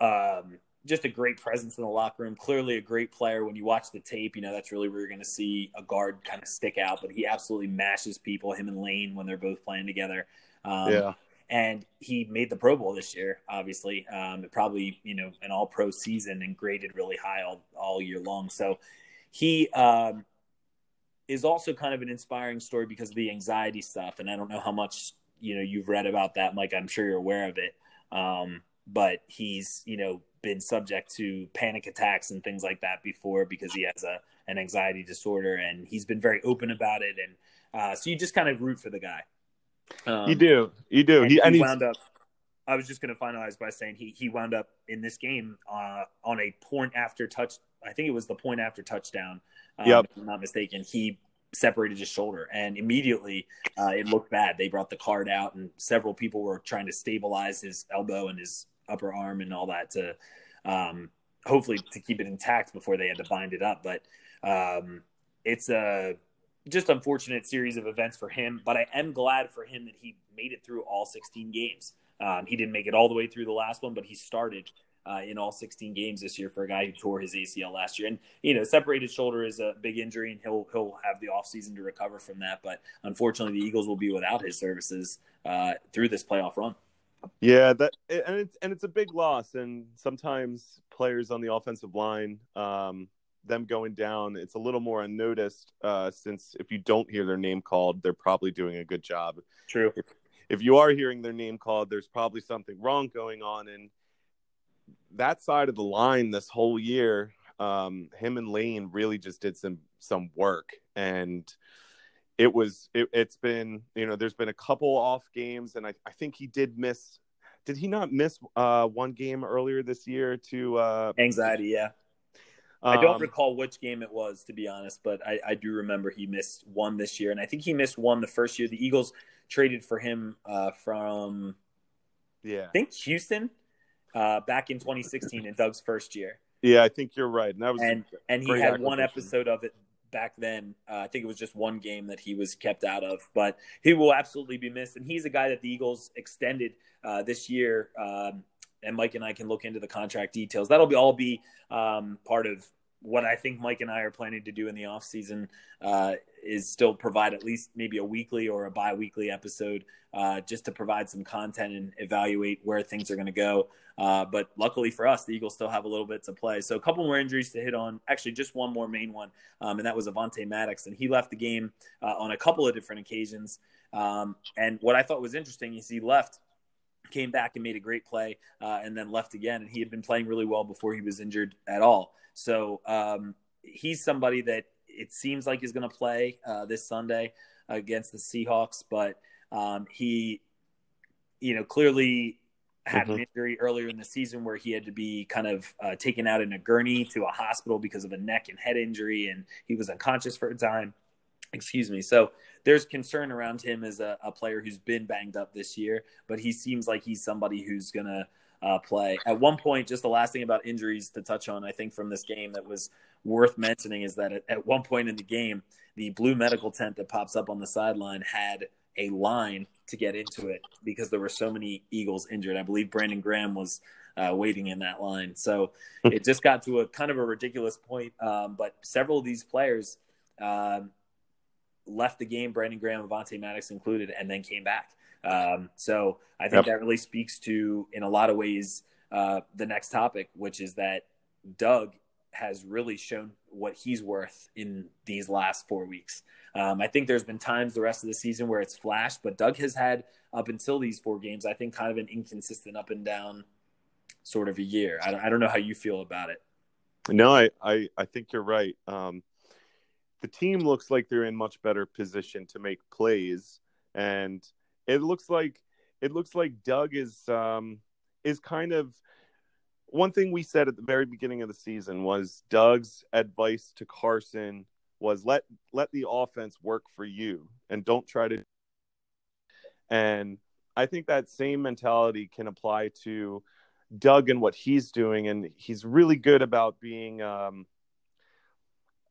um, just a great presence in the locker room. Clearly a great player. When you watch the tape, you know that's really where you're going to see a guard kind of stick out. But he absolutely mashes people. Him and Lane when they're both playing together. Um, yeah. And he made the Pro Bowl this year. Obviously, um, probably you know an All Pro season and graded really high all all year long. So he um, is also kind of an inspiring story because of the anxiety stuff. And I don't know how much you know you've read about that, Mike. I'm sure you're aware of it. Um, but he's you know been subject to panic attacks and things like that before because he has a an anxiety disorder, and he's been very open about it. And uh, so you just kind of root for the guy. Um, you do, you do. And he, and he wound up. I was just going to finalize by saying he he wound up in this game uh, on a point after touch. I think it was the point after touchdown. Um, yep. If I'm not mistaken. He separated his shoulder, and immediately uh, it looked bad. They brought the card out, and several people were trying to stabilize his elbow and his upper arm and all that to um, hopefully to keep it intact before they had to bind it up. But um, it's a just unfortunate series of events for him. But I am glad for him that he made it through all 16 games. Um, he didn't make it all the way through the last one, but he started uh, in all 16 games this year for a guy who tore his ACL last year. And you know, separated shoulder is a big injury, and he'll he'll have the offseason to recover from that. But unfortunately, the Eagles will be without his services uh, through this playoff run. Yeah, that and it's and it's a big loss. And sometimes players on the offensive line, um, them going down, it's a little more unnoticed. Uh, since if you don't hear their name called, they're probably doing a good job. True. If, if you are hearing their name called, there's probably something wrong going on. And that side of the line this whole year, um, him and Lane really just did some some work and it was it, has been you know there's been a couple off games and I, I think he did miss did he not miss uh, one game earlier this year to uh, anxiety yeah um, I don't recall which game it was to be honest but I, I, do remember he missed one this year and I think he missed one the first year the Eagles traded for him uh, from yeah I think Houston uh, back in 2016 in Doug's first year yeah I think you're right and that was and and he had one episode of it back then. Uh, I think it was just one game that he was kept out of, but he will absolutely be missed. And he's a guy that the Eagles extended uh, this year. Um, and Mike and I can look into the contract details. That'll be all be um, part of what I think Mike and I are planning to do in the off season uh, is still provide at least maybe a weekly or a bi-weekly episode uh, just to provide some content and evaluate where things are going to go. Uh, but luckily for us, the Eagles still have a little bit to play. So a couple more injuries to hit on. Actually, just one more main one, um, and that was Avonte Maddox, and he left the game uh, on a couple of different occasions. Um, and what I thought was interesting is he left came back and made a great play uh, and then left again. And he had been playing really well before he was injured at all. So um, he's somebody that it seems like he's going to play uh, this Sunday against the Seahawks, but um, he, you know, clearly had mm-hmm. an injury earlier in the season where he had to be kind of uh, taken out in a gurney to a hospital because of a neck and head injury, and he was unconscious for a time. Excuse me. So there's concern around him as a, a player who's been banged up this year, but he seems like he's somebody who's going to uh, play. At one point, just the last thing about injuries to touch on, I think from this game that was worth mentioning is that at, at one point in the game, the blue medical tent that pops up on the sideline had a line to get into it because there were so many Eagles injured. I believe Brandon Graham was uh, waiting in that line. So it just got to a kind of a ridiculous point. Um, but several of these players um, left the game, Brandon Graham, Avonte Maddox included, and then came back. Um, so I think yep. that really speaks to, in a lot of ways, uh, the next topic, which is that Doug has really shown what he's worth in these last four weeks. Um, I think there's been times the rest of the season where it's flashed, but Doug has had up until these four games, I think, kind of an inconsistent up and down sort of a year. I don't, I don't know how you feel about it. No, I, I, I think you're right. Um, the team looks like they're in much better position to make plays, and it looks like it looks like Doug is um, is kind of one thing we said at the very beginning of the season was Doug's advice to Carson was let let the offense work for you and don't try to and I think that same mentality can apply to Doug and what he's doing. And he's really good about being um,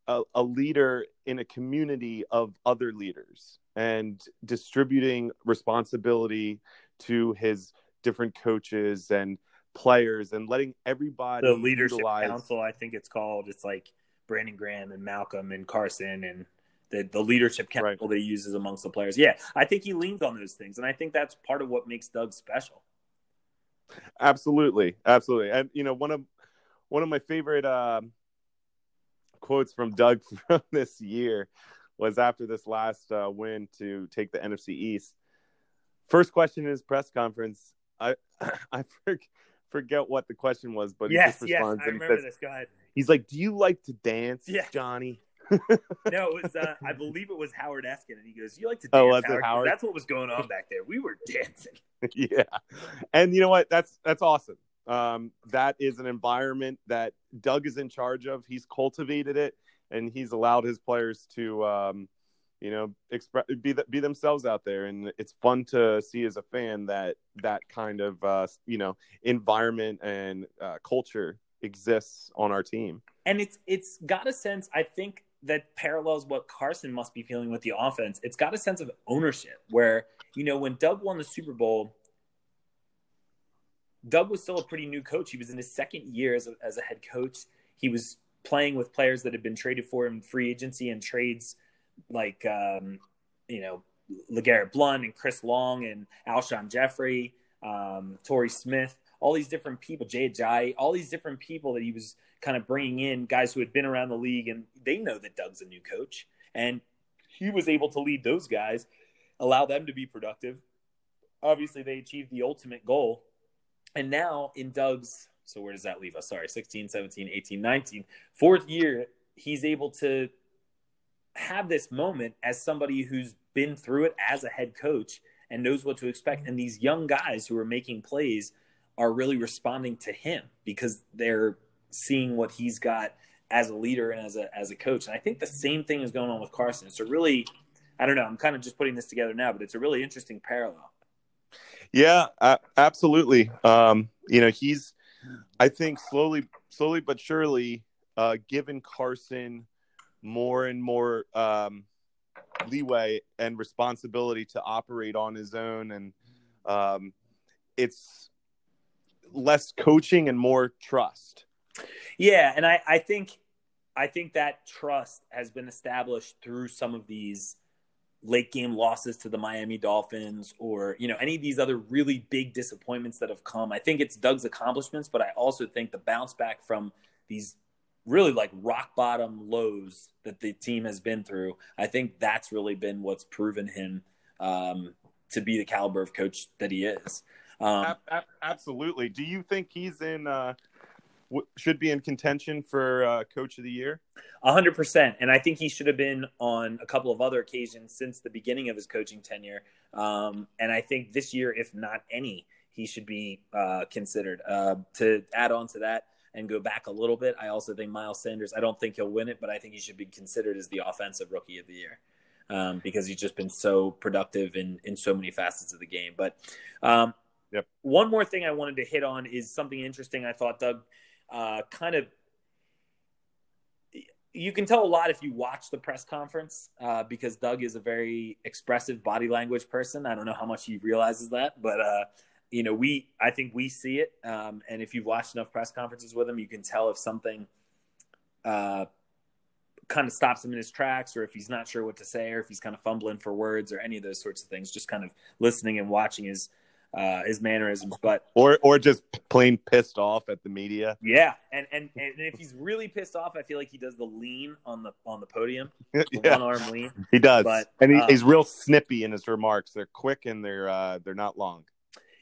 a, a leader in a community of other leaders and distributing responsibility to his different coaches and players and letting everybody the leadership utilize... council i think it's called it's like brandon graham and malcolm and carson and the, the leadership chemical right. that he uses amongst the players. Yeah, I think he leans on those things, and I think that's part of what makes Doug special. Absolutely, absolutely, and you know one of one of my favorite um, quotes from Doug from this year was after this last uh, win to take the NFC East. First question in his press conference, I I forget what the question was, but yes, he just responds yes, I and he says, this. Go ahead. He's like, "Do you like to dance, yes. Johnny?" no, it was. Uh, I believe it was Howard Eskin, and he goes, "You like to oh, dance, oh, Howard?" Howard? That's what was going on back there. We were dancing. yeah, and you know what? That's that's awesome. Um, that is an environment that Doug is in charge of. He's cultivated it, and he's allowed his players to, um, you know, express be be themselves out there. And it's fun to see as a fan that that kind of uh, you know environment and uh, culture exists on our team. And it's it's got a sense. I think that parallels what Carson must be feeling with the offense. It's got a sense of ownership where, you know, when Doug won the Super Bowl, Doug was still a pretty new coach. He was in his second year as a, as a head coach. He was playing with players that had been traded for him free agency and trades like, um, you know, LeGarrette Blunt and Chris Long and Alshon Jeffery, um, Torrey Smith, all these different people, Jay Ajayi, all these different people that he was kind of bringing in, guys who had been around the league and they know that Doug's a new coach. And he was able to lead those guys, allow them to be productive. Obviously, they achieved the ultimate goal and now in Doug's, so where does that leave us? Sorry, 16, 17, 18, 19, fourth year, he's able to have this moment as somebody who's been through it as a head coach and knows what to expect. And these young guys who are making plays are really responding to him because they're seeing what he's got as a leader and as a as a coach. And I think the same thing is going on with Carson. A really I don't know, I'm kind of just putting this together now, but it's a really interesting parallel. Yeah, uh, absolutely. Um, you know, he's, I think, slowly, slowly but surely, uh, given Carson more and more um, leeway and responsibility to operate on his own, and um, it's less coaching and more trust. Yeah, and I, I think, I think that trust has been established through some of these late game losses to the Miami Dolphins or, you know, any of these other really big disappointments that have come. I think it's Doug's accomplishments, but I also think the bounce back from these really like rock bottom lows that the team has been through, I think that's really been what's proven him um, to be the caliber of coach that he is. Um, absolutely. Do you think he's in uh, should be in contention for uh, coach of the year? hundred percent. And I think he should have been on a couple of other occasions since the beginning of his coaching tenure. Um, and I think this year, if not any, he should be uh, considered. Uh, to add on to that and go back a little bit, I also think Miles Sanders. I don't think he'll win it, but I think he should be considered as the offensive rookie of the year. Um, because he's just been so productive in, in so many facets of the game. But um, yep. one more thing I wanted to hit on is something interesting I thought Doug uh, kind of you can tell a lot if you watch the press conference uh, because Doug is a very expressive body language person. I don't know how much he realizes that, but uh, you know, we I think we see it. Um, and if you've watched enough press conferences with him, you can tell if something uh, kind of stops him in his tracks, or if he's not sure what to say, or if he's kind of fumbling for words, or any of those sorts of things. Just kind of listening and watching his uh, his mannerisms, but or or just plain pissed off at the media. Yeah, and, and and if he's really pissed off, I feel like he does the lean on the on the podium, the yeah. one arm lean. He does, but and he, um, he's real snippy in his remarks. They're quick and they're uh, they're not long.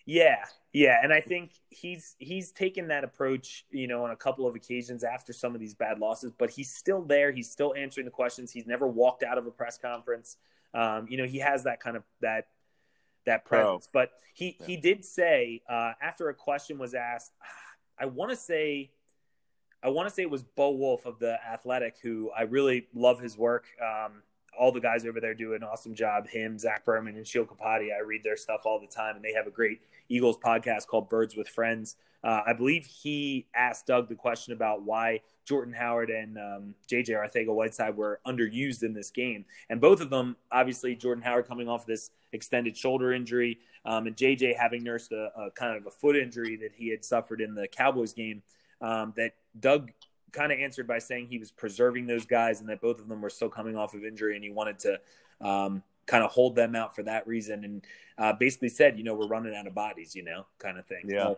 Yeah, yeah, and I think he's he's taken that approach, you know, on a couple of occasions after some of these bad losses. But he's still there. He's still answering the questions. He's never walked out of a press conference. Um, you know, he has that kind of that that presence. But he yeah. he did say uh, after a question was asked, I want to say. I want to say it was Bo Wulf of the Athletic, who I really love his work. Um, all the guys over there do an awesome job. Him, Zach Berman, and Sheil Kapadia. I read their stuff all the time, and they have a great Eagles podcast called Birds with Friends. Uh, I believe he asked Doug the question about why Jordan Howard and um, JJ Arcega-Whiteside were underused in this game. And both of them, obviously, Jordan Howard coming off this extended shoulder injury, um, and JJ having nursed a, a, kind of a foot injury that he had suffered in the Cowboys game. Um, that Doug kind of answered by saying he was preserving those guys and that both of them were still coming off of injury and he wanted to um, kind of hold them out for that reason and uh, basically said, you know, we're running out of bodies, you know, kind of thing. Yeah.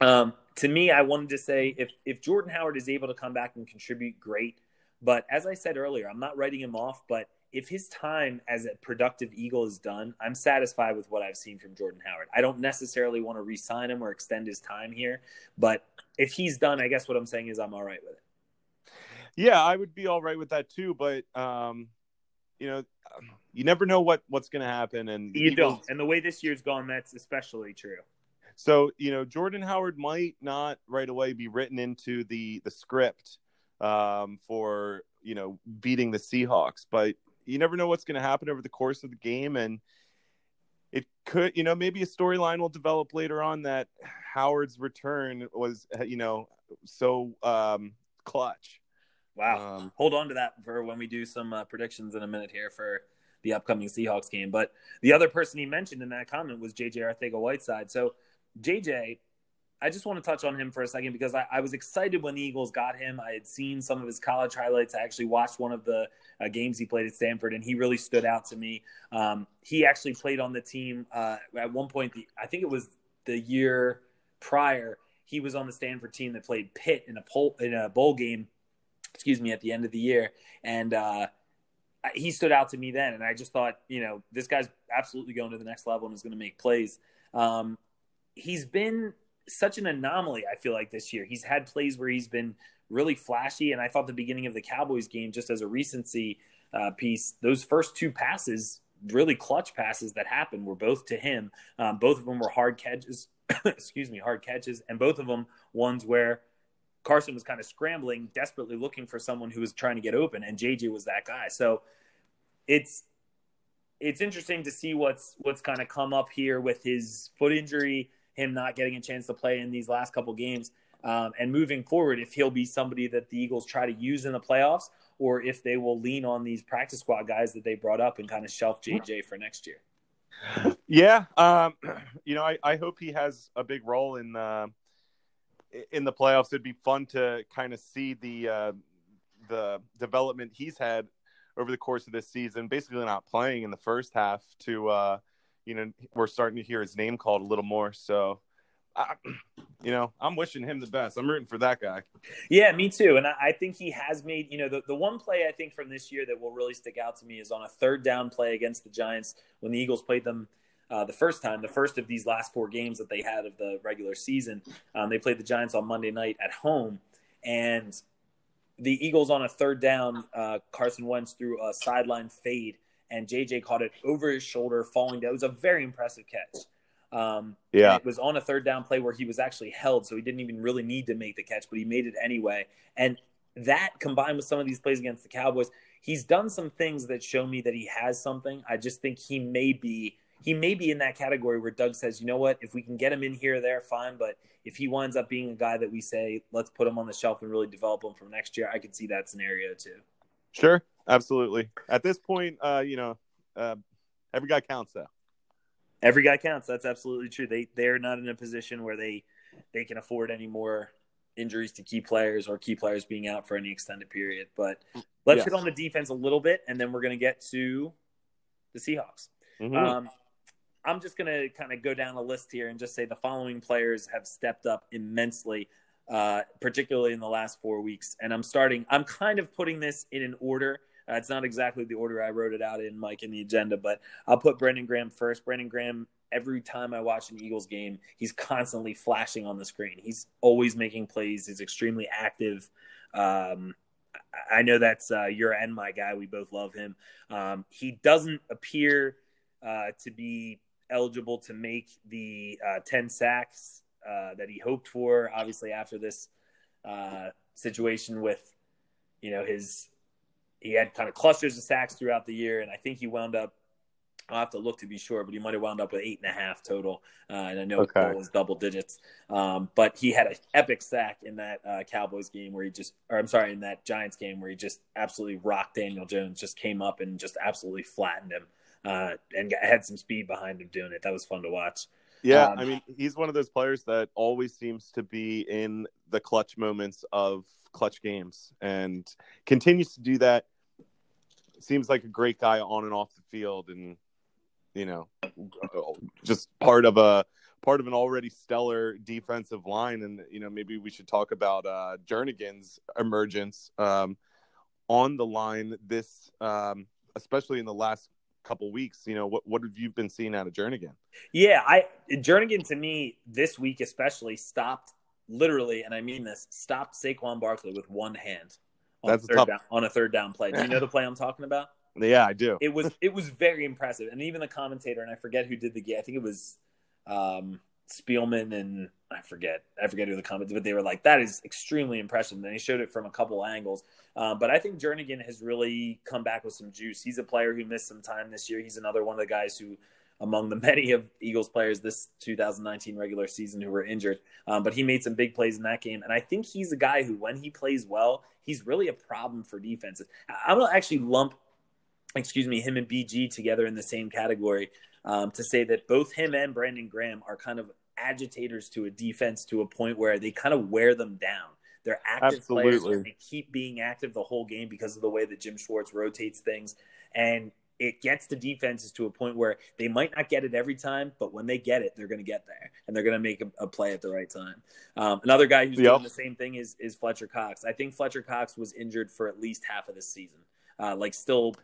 Um, to me, I wanted to say if if Jordan Howard is able to come back and contribute, great. But as I said earlier, I'm not writing him off. But if his time as a productive Eagle is done, I'm satisfied with what I've seen from Jordan Howard. I don't necessarily want to re-sign him or extend his time here, but if he's done, I guess what I'm saying is I'm all right with it. Yeah, I would be all right with that too. But um, you know, you never know what what's going to happen, and you Eagles... don't. And the way this year's gone, that's especially true. So you know, Jordan Howard might not right away be written into the the script um, for you know beating the Seahawks, but you never know what's going to happen over the course of the game, and it could you know maybe a storyline will develop later on that Howard's return was you know so um, clutch. Wow. Um, Hold on to that for when we do some uh, predictions in a minute here for the upcoming Seahawks game. But the other person he mentioned in that comment was JJ Arcega-Whiteside. So JJ, I just want to touch on him for a second because I, I, was excited when the Eagles got him. I had seen some of his college highlights. I actually watched one of the uh, games he played at Stanford, and he really stood out to me. Um, he actually played on the team uh, at one point. The, I think it was the year prior. He was on the Stanford team that played Pitt in a, pol- in a bowl game. Excuse me, at the end of the year, and uh, he stood out to me then. And I just thought, you know, this guy's absolutely going to the next level and is going to make plays. Um, he's been such an anomaly. I feel like this year he's had plays where he's been really flashy, and I thought the beginning of the Cowboys game, just as a recency uh, piece, those first two passes, really clutch passes that happened, were both to him. Um, both of them were hard catches. excuse me, hard catches, and both of them ones where Carson was kind of scrambling, desperately looking for someone who was trying to get open, and JJ was that guy. So it's it's interesting to see what's what's kind of come up here with his foot injury him not getting a chance to play in these last couple games. Um, and moving forward, if he'll be somebody that the Eagles try to use in the playoffs, or if they will lean on these practice squad guys that they brought up and kind of shelf JJ for next year. Yeah, um, you know, I, I, hope he has a big role in the in the playoffs. It'd be fun to kind of see the uh, the development he's had over the course of this season. Basically, not playing in the first half to uh, you know, we're starting to hear his name called a little more. So, I, you know, I'm wishing him the best. I'm rooting for that guy. Yeah, me too. And I, I think he has made, you know, the, the one play I think from this year that will really stick out to me is on a third down play against the Giants when the Eagles played them uh, the first time, the first of these last four games that they had of the regular season. Um, they played the Giants on Monday night at home. And the Eagles on a third down, uh, Carson Wentz threw a sideline fade and JJ caught it over his shoulder, falling down. It was a very impressive catch. Um, yeah, it was on a third down play where he was actually held, so he didn't even really need to make the catch, but he made it anyway. And that combined with some of these plays against the Cowboys, he's done some things that show me that he has something. I just think he may be he may be in that category where Doug says, you know what, if we can get him in here, there, fine. But if he winds up being a guy that we say, let's put him on the shelf and really develop him from next year, I could see that scenario too. Sure, absolutely. At this point, uh, you know, uh, every guy counts, though. Every guy counts. That's absolutely true. They they're not in a position where they they can afford any more injuries to key players or key players being out for any extended period. But let's yes. hit on the defense a little bit, and then we're going to get to the Seahawks. Mm-hmm. Um, I'm just going to kind of go down a list here and just say the following players have stepped up immensely uh, particularly in the last four weeks. And I'm starting, I'm kind of putting this in an order. Uh, it's not exactly the order I wrote it out in, Mike, in the agenda, but I'll put Brandon Graham first. Brandon Graham, every time I watch an Eagles game, he's constantly flashing on the screen. He's always making plays. He's extremely active. Um, I know that's uh, your and my guy. We both love him. Um, he doesn't appear uh, to be eligible to make the uh, 10 sacks uh, that he hoped for. Obviously, after this uh, situation with, you know, his he had kind of clusters of sacks throughout the year, and I think he wound up. I'll have to look to be sure, but he might have wound up with eight and a half total. Uh, and I know okay. it was double digits. Um, but he had an epic sack in that uh, Cowboys game where he just, or I'm sorry, in that Giants game where he just absolutely rocked Daniel Jones, just came up and just absolutely flattened him uh, and got, had some speed behind him doing it. That was fun to watch. Yeah, Um, I mean, he's one of those players that always seems to be in the clutch moments of clutch games and continues to do that. Seems like a great guy on and off the field, and you know, just part of a part of an already stellar defensive line. And you know, maybe we should talk about uh, Jernigan's emergence um, on the line this, um, especially in the last couple weeks. You know, what what have you been seeing out of Jernigan? Yeah, I Jernigan to me this week especially stopped literally, and I mean this, stopped Saquon Barkley with one hand on That's third tough- down, on a third down play. Do you know the play I'm talking about? Yeah, I do. It was it was very impressive, and even the commentator, and I forget who did the game. I think it was um, Spielman and I forget I forget who the commentator, but they were like, "That is extremely impressive." And he showed it from a couple angles. Um, but I think Jernigan has really come back with some juice. He's a player who missed some time this year. He's another one of the guys who, among the many of Eagles players this 2019 regular season who were injured, um, but he made some big plays in that game. And I think he's a guy who, when he plays well, he's really a problem for defenses. I- I'm gonna actually lump, excuse me, him and BG together in the same category um, to say that both him and Brandon Graham are kind of agitators to a defense to a point where they kind of wear them down. They're active players and they keep being active the whole game because of the way that Jim Schwartz rotates things. And it gets the defenses to a point where they might not get it every time, but when they get it, they're going to get there and they're going to make a, a play at the right time. Um, another guy who's Yep. doing the same thing is is Fletcher Cox. I think Fletcher Cox was injured for at least half of this season, uh, like still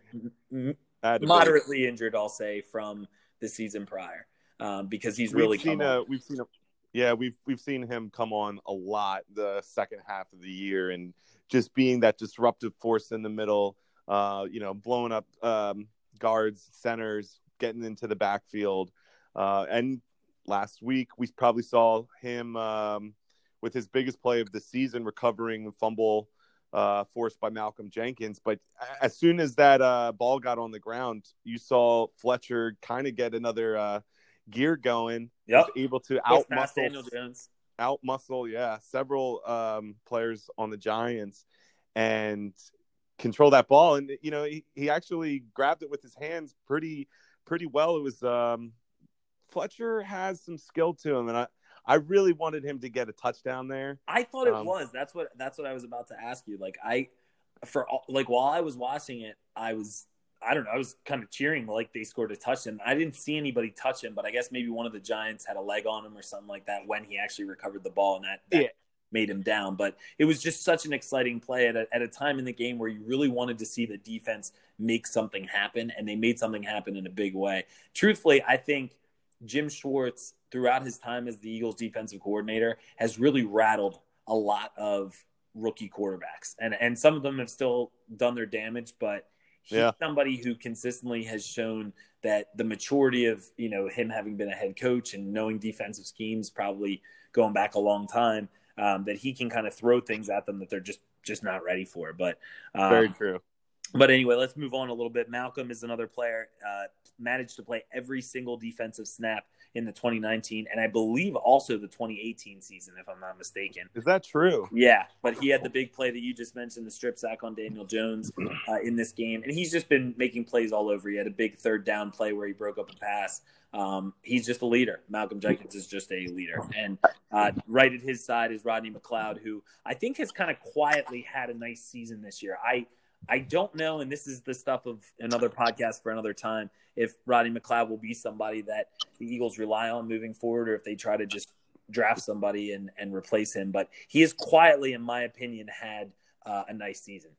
m- moderately injured, I'll say, from the season prior, um, because he's we've really seen a, we've seen a, yeah we've we've seen him come on a lot the second half of the year and just being that disruptive force in the middle uh you know blowing up um guards centers getting into the backfield uh and last week we probably saw him um with his biggest play of the season recovering a fumble uh, forced by Malcolm Jenkins. But as soon as that uh, ball got on the ground, you saw Fletcher kind of get another uh, gear going. Yep. Able to Out out muscle, out muscle, yeah, several um, players on the Giants, and control that ball. And you know, he, he actually grabbed it with his hands pretty pretty well. It was um, Fletcher has some skill to him, and I I really wanted him to get a touchdown there. I thought it Um, was. That's what. That's what I was about to ask you. Like I, for like while I was watching it, I was. I don't know. I was kind of cheering like they scored a touchdown. I didn't see anybody touch him, but I guess maybe one of the Giants had a leg on him or something like that when he actually recovered the ball, and that, that Yeah. Made him down. But it was just such an exciting play at a, at a time in the game where you really wanted to see the defense make something happen, and they made something happen in a big way. Truthfully, I think Jim Schwartz, throughout his time as the Eagles defensive coordinator, has really rattled a lot of rookie quarterbacks. And and some of them have still done their damage, but he's Yeah. somebody who consistently has shown that the maturity of, you know, him having been a head coach and knowing defensive schemes probably going back a long time, um, that he can kind of throw things at them that they're just just not ready for. But um, Very true. but anyway, let's move on a little bit. Malcolm is another player, uh, managed to play every single defensive snap in the 2019 and I believe also the 2018 season, if I'm not mistaken. Is that true? Yeah, but he had the big play that you just mentioned, the strip sack on Daniel Jones uh, in this game, and he's just been making plays all over. He had a big third down play where he broke up a pass. Um, he's just a leader. Malcolm Jenkins is just a leader, and uh, right at his side is Rodney McLeod, who I think has kind of quietly had a nice season this year. I I don't know, and this is the stuff of another podcast for another time. If Rodney McLeod will be somebody that the Eagles rely on moving forward, or if they try to just draft somebody and, and replace him. But he has quietly, in my opinion, had uh, a nice season.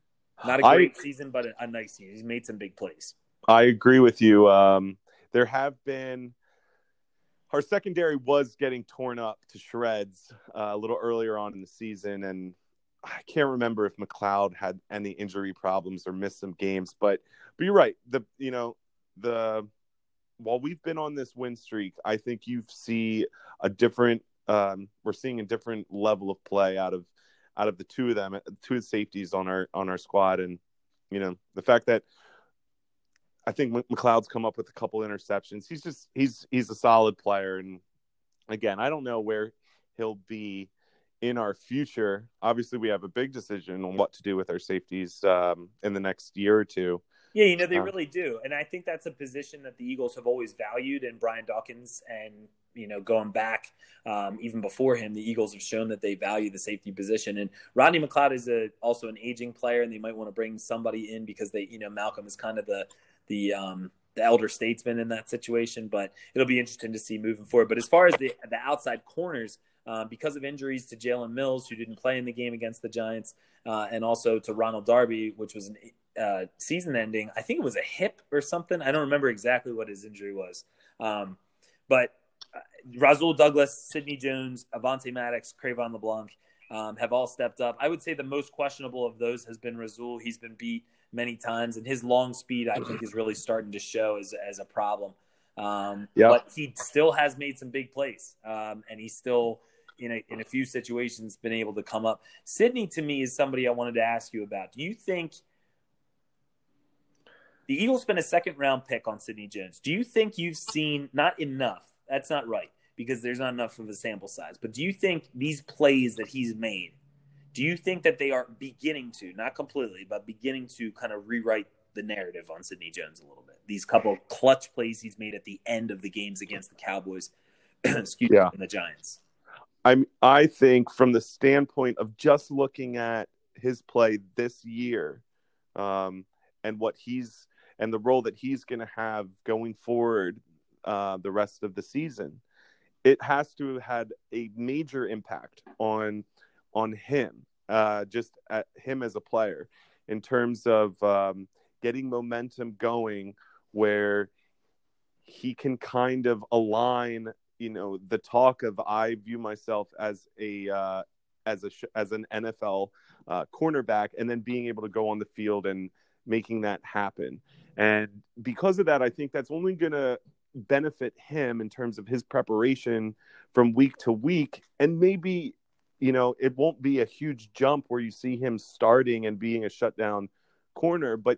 Not a great season, but a, a nice season. He's made some big plays. I agree with you. Um, there have been our secondary was getting torn up to shreds uh, a little earlier on in the season, and I can't remember if McLeod had any injury problems or missed some games. But but you're right. The you know the while we've been on this win streak, I think you see a different. Um, we're seeing a different level of play out of out of the two of them, two of the safeties on our on our squad, and you know the fact that I think McLeod's come up with a couple interceptions. He's just he's he's a solid player, and again, I don't know where he'll be in our future. Obviously, we have a big decision on what to do with our safeties um, in the next year or two. Yeah, you know, they Uh, really do. And I think that's a position that the Eagles have always valued in Brian Dawkins and you know, going back um, even before him, the Eagles have shown that they value the safety position. And Rodney McLeod is a, also an aging player, and they might want to bring somebody in because they, you know, Malcolm is kind of the the um, the elder statesman in that situation. But it'll be interesting to see moving forward. But as far as the the outside corners, uh, because of injuries to Jalen Mills, who didn't play in the game against the Giants, uh, and also to Ronald Darby, which was a uh, season ending. I think it was a hip or something. I don't remember exactly what his injury was. Um, but uh, Rasul Douglas, Sidney Jones, Avonte Maddox, Cre'Von LeBlanc um, have all stepped up. I would say the most questionable of those has been Rasul. He's been beat many times, and his long speed, I think, is really starting to show as, as a problem. Um, yep. But he still has made some big plays, um, and he's still in a, in a few situations been able to come up. Sidney to me, is somebody I wanted to ask you about. Do you think – the Eagles spent a second round pick on Sidney Jones. Do you think you've seen not enough? That's not right because there's not enough of a sample size. But do you think these plays that he's made, do you think that they are beginning to, not completely, but beginning to kind of rewrite the narrative on Sidney Jones a little bit? These couple clutch plays he's made at the end of the games against the Cowboys, excuse yeah. me, and the Giants. I'm I think from the standpoint of just looking at his play this year, um, and what he's and the role that he's going to have going forward uh, the rest of the season, it has to have had a major impact on on him, uh, just at him as a player, in terms of um, getting momentum going, where he can kind of align, you know, the talk of I view myself as a uh, as a as an NFL uh, cornerback, and then being able to go on the field and making that happen. And because of that, I think that's only going to benefit him in terms of his preparation from week to week. And maybe, you know, it won't be a huge jump where you see him starting and being a shutdown corner, but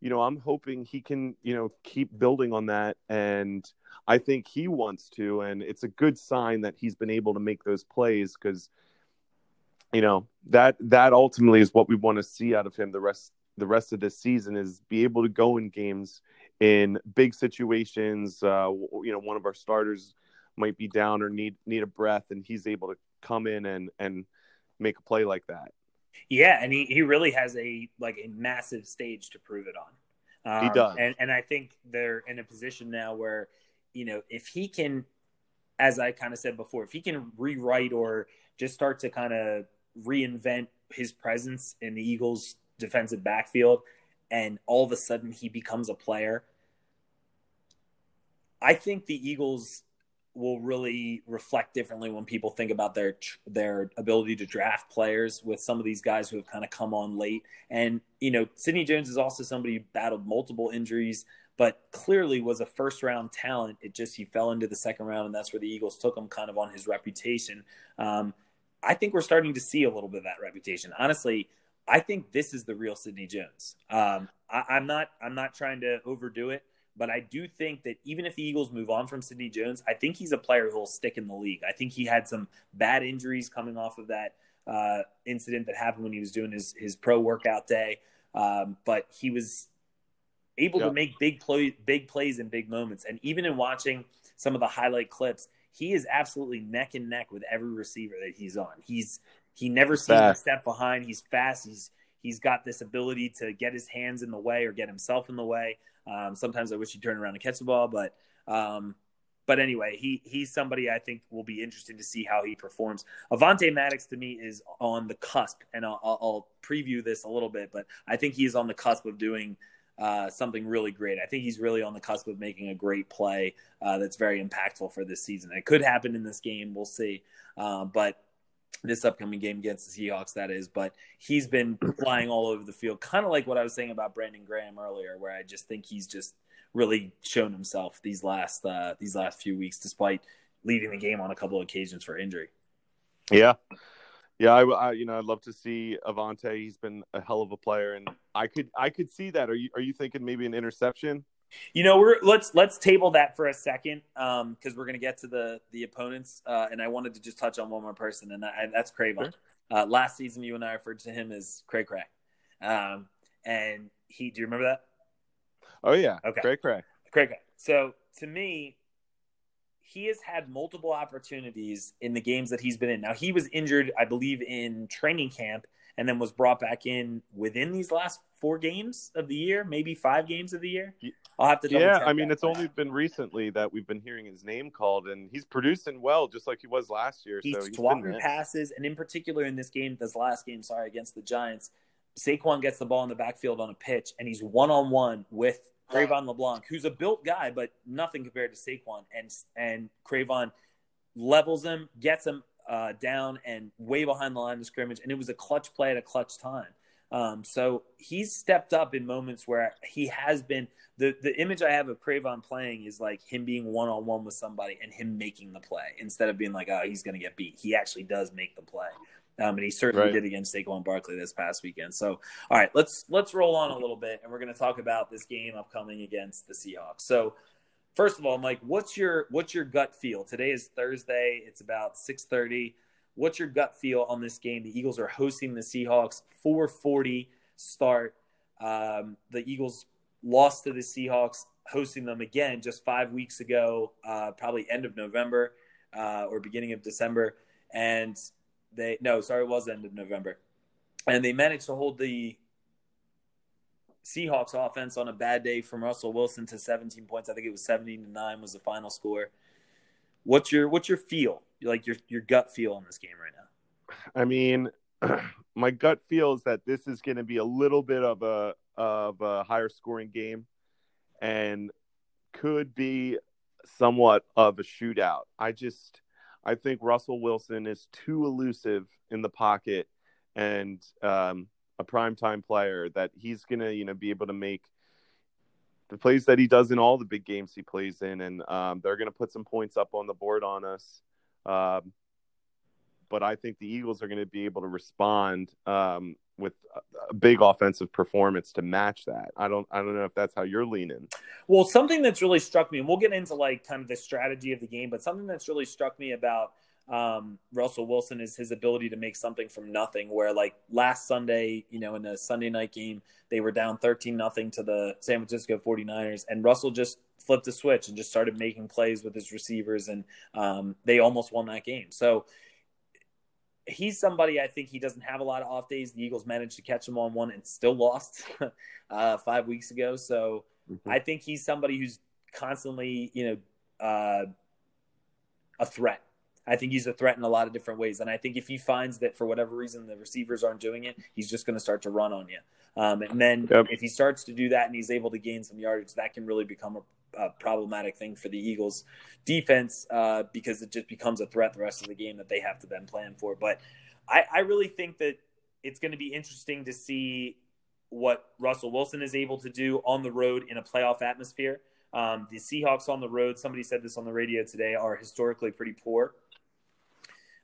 you know, I'm hoping he can, you know, keep building on that. And I think he wants to. And it's a good sign that he's been able to make those plays because, you know, that that ultimately is what we want to see out of him the rest the rest of this season is be able to go in games in big situations. Uh, you know, one of our starters might be down or need need a breath, and he's able to come in and and make a play like that. Yeah, and he, he really has a like a massive stage to prove it on. Um, he does, and and I think they're in a position now where you know if he can, as I kind of said before, if he can rewrite or just start to kind of reinvent his presence in the Eagles defensive backfield and all of a sudden he becomes a player. I think the Eagles will really reflect differently when people think about their their ability to draft players with some of these guys who have kind of come on late. And you know, Sidney Jones is also somebody who battled multiple injuries, but clearly was a first round talent. It just he fell into the second round, and that's where the Eagles took him kind of on his reputation. Um, I think we're starting to see a little bit of that reputation. Honestly, I think this is the real Sidney Jones. Um, I, am not I'm not trying to overdo it, but I do think that even if the Eagles move on from Sidney Jones, I think he's a player who will stick in the league. I think he had some bad injuries coming off of that uh, incident that happened when he was doing his his pro workout day, um, but he was able to make big play, big plays in big moments. And even in watching some of the highlight clips, he is absolutely neck and neck with every receiver that he's on. He's he never seems to step behind. He's fast. He's he's got this ability to get his hands in the way or get himself in the way. Um, sometimes I wish he'd turn around and catch the ball, but um, but anyway, he he's somebody I think will be interesting to see how he performs. Avonte Maddox to me is on the cusp, and I'll, I'll preview this a little bit, but I think he is on the cusp of doing uh, something really great. I think he's really on the cusp of making a great play uh, that's very impactful for this season. It could happen in this game, we'll see. Uh, but this upcoming game against the Seahawks, that is. But he's been flying all over the field, kind of like what I was saying about Brandon Graham earlier, where I just think he's just really shown himself these last uh, these last few weeks, despite leaving the game on a couple of occasions for injury. Yeah, yeah, I, I, you know I'd love to see Avonte. He's been a hell of a player, and I could I could see that. Are you are you thinking maybe an interception? You know, we're let's let's table that for a second because um, we're going to get to the the opponents, uh, and I wanted to just touch on one more person, and that, that's Cre'Von. Sure. Uh, last season, you and I referred to him as Cray Cray, um, and he. Do you remember that? Oh yeah. Okay. Cray Cray. Cray Cray. So to me, he has had multiple opportunities in the games that he's been in. Now he was injured, I believe, in training camp, and then was brought back in within these last four games of the year, maybe five games of the year. I'll have to. Yeah, I mean, it's only been recently that we've been hearing his name called, and he's producing well, just like he was last year. He's, so he's swatting passes, and in particular in this game, this last game, sorry, against the Giants, Saquon gets the ball in the backfield on a pitch, and he's one on one with Cre'Von LeBlanc, who's a built guy, but nothing compared to Saquon. And and Cre'Von levels him, gets him uh, down, and way behind the line of scrimmage. And it was a clutch play at a clutch time. Um, so he's stepped up in moments where he has been. The the image I have of Cre'Von playing is like him being one on one with somebody and him making the play instead of being like, oh, he's going to get beat. He actually does make the play. Um, and he certainly right. did against Saquon Barkley this past weekend. So, all right, let's let's roll on a little bit, and we're going to talk about this game upcoming against the Seahawks. So, first of all, Mike, what's your what's your gut feel? Today is Thursday. It's about six thirty. What's your gut feel on this game? The Eagles are hosting the Seahawks. Four forty start. Um, the Eagles lost to the Seahawks, hosting them again just five weeks ago, uh, probably end of November uh, or beginning of December, and they no, sorry, it was end of November, and they managed to hold the Seahawks offense on a bad day from Russell Wilson to 17 points. I think it was 17 to nine was the final score. What's your what's your feel like your your gut feel on this game right now? I mean, my gut feels that this is going to be a little bit of a of a higher scoring game, and could be somewhat of a shootout. I just I think Russell Wilson is too elusive in the pocket and um, a primetime player that he's gonna, you know, be able to make the plays that he does in all the big games he plays in, and um, they're gonna put some points up on the board on us. Um, but I think the Eagles are going to be able to respond um, with a big offensive performance to match that. I don't I don't know if that's how you're leaning. Well, something that's really struck me, and we'll get into like kind of the strategy of the game, but something that's really struck me about um, Russell Wilson is his ability to make something from nothing. Where like last Sunday, you know, in the Sunday night game, they were down 13 nothing to the San Francisco 49ers, and Russell just flipped a switch and just started making plays with his receivers, and um, they almost won that game. So he's somebody I think he doesn't have a lot of off days. The Eagles managed to catch him on one and still lost uh, five weeks ago. So mm-hmm. I think he's somebody who's constantly, you know, uh, a threat. I think he's a threat in a lot of different ways. And I think if he finds that for whatever reason the receivers aren't doing it, he's just going to start to run on you. Um, and then yep. if he starts to do that and he's able to gain some yardage, that can really become a a problematic thing for the Eagles defense uh, because it just becomes a threat the rest of the game that they have to then plan for. But I, I really think that it's going to be interesting to see what Russell Wilson is able to do on the road in a playoff atmosphere. Um, the Seahawks on the road, somebody said this on the radio today, are historically pretty poor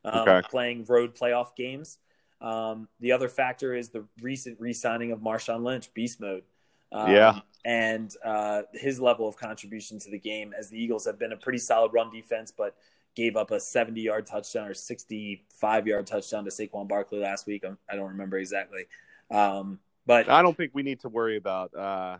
um, okay. playing road playoff games. Um, the other factor is the recent re signing of Marshawn Lynch, beast mode. Um, yeah. And uh, his level of contribution to the game, as the Eagles have been a pretty solid run defense, but gave up a 70 yard touchdown or 65 yard touchdown to Saquon Barkley last week. I don't remember exactly. Um, but I don't think we need to worry about uh,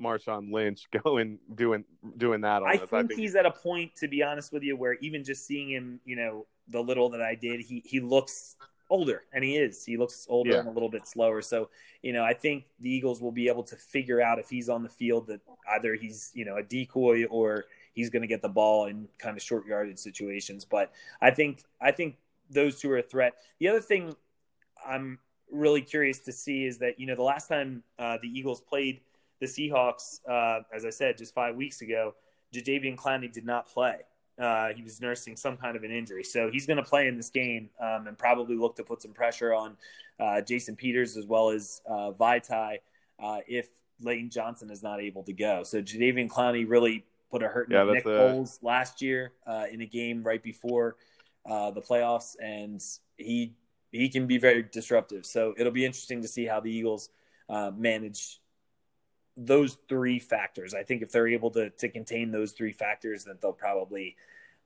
Marshawn Lynch going doing doing that. I think, I think, he's at a point, to be honest with you, where even just seeing him, you know, the little that I did, he he looks older, and he is. He looks older yeah. and a little bit slower. So, you know, I think the Eagles will be able to figure out if he's on the field that either he's, you know, a decoy or he's going to get the ball in kind of short yardage situations. But I think I think those two are a threat. The other thing I'm really curious to see is that you know the last time uh, the Eagles played the Seahawks, uh, as I said, just five weeks ago, Jadeveon Clowney did not play. Uh, he was nursing some kind of an injury. So he's going to play in this game um, and probably look to put some pressure on uh, Jason Peters as well as uh, Vaitai uh, if Lane Johnson is not able to go. So Jadeveon Clowney really put a hurt in yeah, Nick Foles last year uh, in a game right before uh, the playoffs, and he he can be very disruptive. So it'll be interesting to see how the Eagles manage those three factors. I think if they're able to to contain those three factors, then they'll probably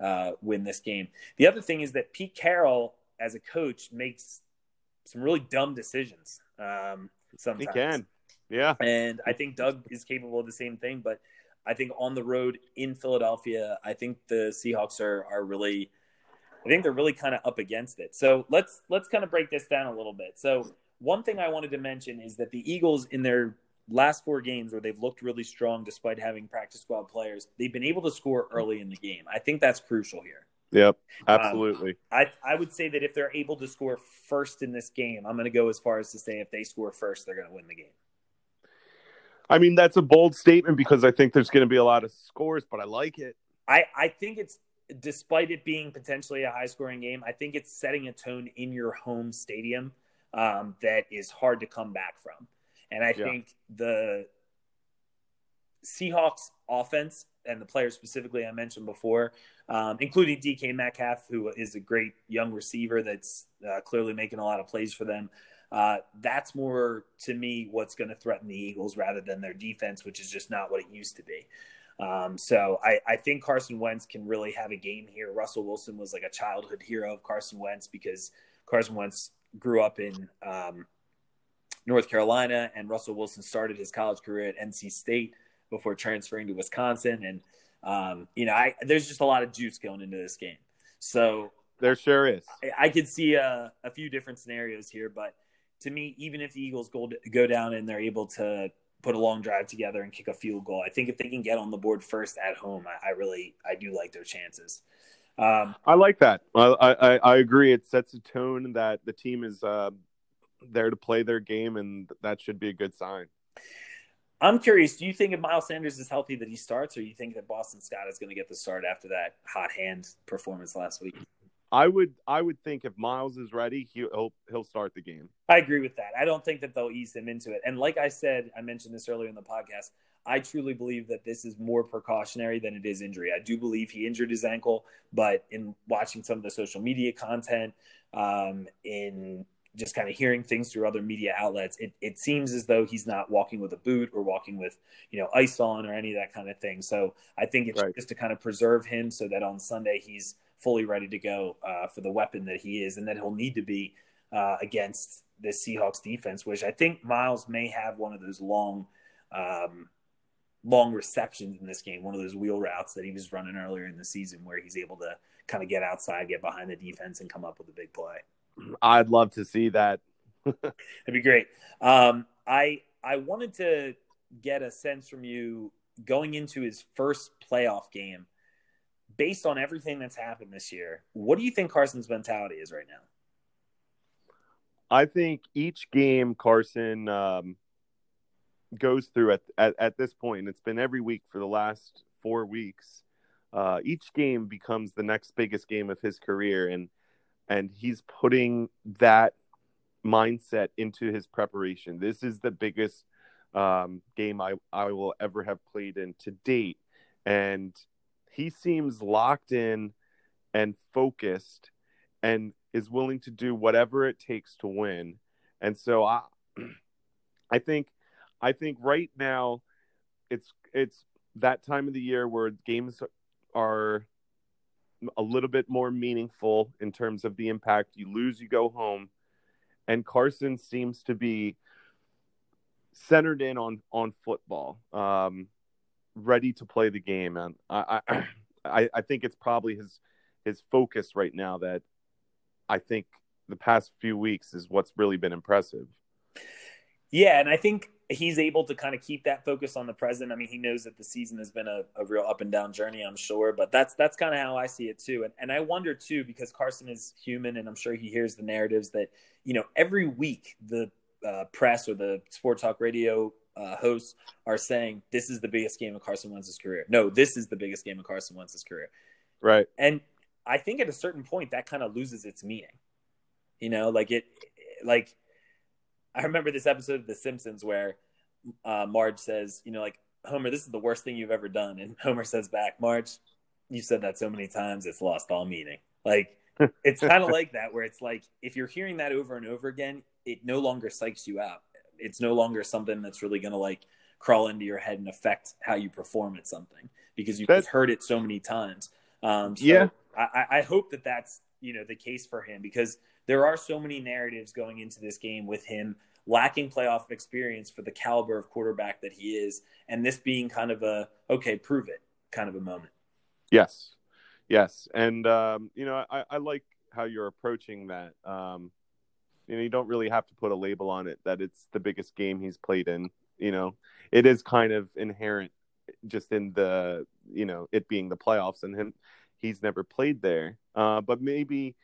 uh, win this game. The other thing is that Pete Carroll, as a coach, makes some really dumb decisions. Um, sometimes he can, yeah. And I think Doug is capable of the same thing. But I think on the road in Philadelphia, I think the Seahawks are are really, I think they're really kind of up against it. So let's let's kind of break this down a little bit. So one thing I wanted to mention is that the Eagles in their last four games where they've looked really strong despite having practice squad players, they've been able to score early in the game. I think that's crucial here. Yep, absolutely. Um, I I would say that if they're able to score first in this game, I'm going to go as far as to say if they score first, they're going to win the game. I mean, that's a bold statement because I think there's going to be a lot of scores, but I like it. I I think it's despite it being potentially a high scoring game, I think it's setting a tone in your home stadium um, that is hard to come back from. And I yeah. think the Seahawks offense and the players specifically I mentioned before, um, including DK Metcalf, who is a great young receiver that's uh, clearly making a lot of plays for them. Uh, that's more to me what's going to threaten the Eagles rather than their defense, which is just not what it used to be. Um, so I, I, think Carson Wentz can really have a game here. Russell Wilson was like a childhood hero of Carson Wentz because Carson Wentz grew up in um, North Carolina, and Russell Wilson started his college career at NC State before transferring to Wisconsin. And um, you know, I, there's just a lot of juice going into this game. So there sure is. I, I could see a, a, few different scenarios here, but to me, even if the Eagles go go down and they're able to put a long drive together and kick a field goal, I think if they can get on the board first at home, I, I really I do like their chances. Um, I like that. I, I, I agree. It sets a tone that the team is uh, there to play their game, and that should be a good sign. I'm curious. Do you think if Miles Sanders is healthy that he starts, or you think that Boston Scott is going to get the start after that hot hand performance last week? I would I would think if Miles is ready, he'll he'll start the game. I agree with that. I don't think that they'll ease him into it. And like I said, I mentioned this earlier in the podcast. I truly believe that this is more precautionary than it is injury. I do believe he injured his ankle, but in watching some of the social media content, um, in just kind of hearing things through other media outlets, it, it seems as though he's not walking with a boot or walking with, you know, ice on or any of that kind of thing. So I think it's right. just to kind of preserve him so that on Sunday he's fully ready to go uh, for the weapon that he is and that he'll need to be uh, against the Seahawks defense, which I think Miles may have one of those long, um, long receptions in this game, one of those wheel routes that he was running earlier in the season where he's able to kind of get outside, get behind the defense, and come up with a big play. I'd love to see that. That'd be great. Um, I I wanted to get a sense from you going into his first playoff game, based on everything that's happened this year. What do you think Carson's mentality is right now? I think each game Carson um, goes through at, at, at this point. It's been every week for the last four weeks. Uh, each game becomes the next biggest game of his career, and and he's putting that mindset into his preparation. This is the biggest um, game I, I will ever have played in to date. And he seems locked in and focused and is willing to do whatever it takes to win. And so I I think I think right now it's it's that time of the year where games are a little bit more meaningful in terms of the impact. You lose, you go home, and Carson seems to be centered in on on football, um, ready to play the game, and I, I I think it's probably his his focus right now that I think the past few weeks is what's really been impressive. Yeah, and I think he's able to kind of keep that focus on the present. I mean, he knows that the season has been a, a real up and down journey, I'm sure, but that's that's kind of how I see it too. And and I wonder too because Carson is human, and I'm sure he hears the narratives that you know every week the uh, press or the sports talk radio uh, hosts are saying this is the biggest game of Carson Wentz's career. No, this is the biggest game of Carson Wentz's career. Right. And I think at a certain point that kind of loses its meaning. You know, like it, like I remember this episode of The Simpsons where uh, Marge says, you know, like Homer, this is the worst thing you've ever done, and Homer says back, Marge, you've said that so many times, it's lost all meaning. Like it's kind of like that, where it's like if you're hearing that over and over again, it no longer psychs you out. It's no longer something that's really going to like crawl into your head and affect how you perform at something because you've that's... heard it so many times. Um, so yeah, I, I hope that that's you know the case for him because there are so many narratives going into this game with him lacking playoff experience for the caliber of quarterback that he is, and this being kind of a okay, prove it kind of a moment. Yes, yes, and um, you know I, I like how you're approaching that. Um, you know, you don't really have to put a label on it that it's the biggest game he's played in. You know, it is kind of inherent just in the you know it being the playoffs and him he's never played there. Uh, but maybe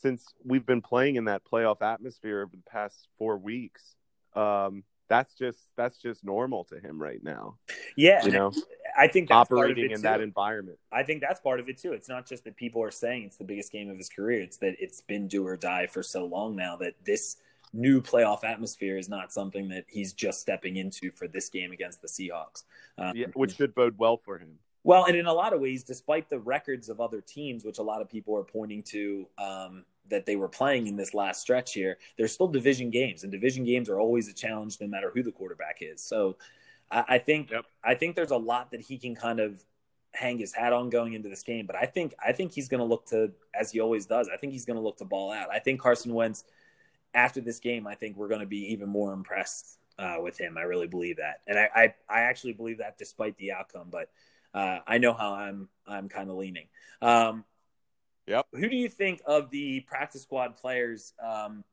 since we've been playing in that playoff atmosphere over the past four weeks, um, that's just that's just normal to him right now. Yeah, you know, I think operating in too. that environment. I think that's part of it too. It's not just that people are saying it's the biggest game of his career; it's that it's been do or die for so long now that this new playoff atmosphere is not something that he's just stepping into for this game against the Seahawks. Um, yeah, which should bode well for him. Well, and in a lot of ways, despite the records of other teams, which a lot of people are pointing to um, that they were playing in this last stretch here, they're still division games, and division games are always a challenge, no matter who the quarterback is. So, I, I think yep. I think there's a lot that he can kind of hang his hat on going into this game. But I think I think he's going to look to, as he always does, I think he's going to look to ball out. I think Carson Wentz, after this game, I think we're going to be even more impressed uh, with him. I really believe that, and I, I I actually believe that despite the outcome, but uh, I know how I'm I'm kind of leaning. Um, yep. Who do you think of the practice squad players? Um,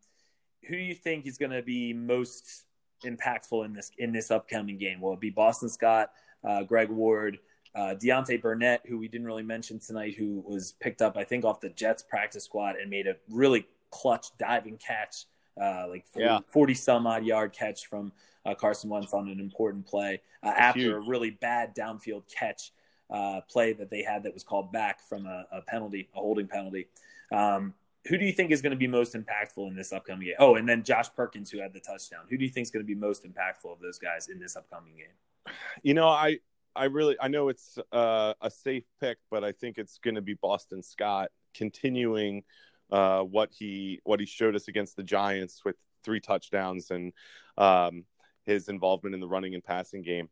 who do you think is going to be most impactful in this in this upcoming game? Will it be Boston Scott, uh, Greg Ward, uh, Deontay Burnett, who we didn't really mention tonight, who was picked up I think off the Jets practice squad and made a really clutch diving catch, uh, like 40, yeah. 40 some odd yard catch from uh, Carson Wentz on an important play uh, after Huge. a really bad downfield catch uh, play that they had that was called back from a, a penalty, a holding penalty. Um, who do you think is going to be most impactful in this upcoming game? Oh, and then Josh Perkins, who had the touchdown. Who do you think is going to be most impactful of those guys in this upcoming game? You know, I I really I know it's uh, a safe pick, but I think it's going to be Boston Scott continuing uh, what he what he showed us against the Giants with three touchdowns and um, his involvement in the running and passing game.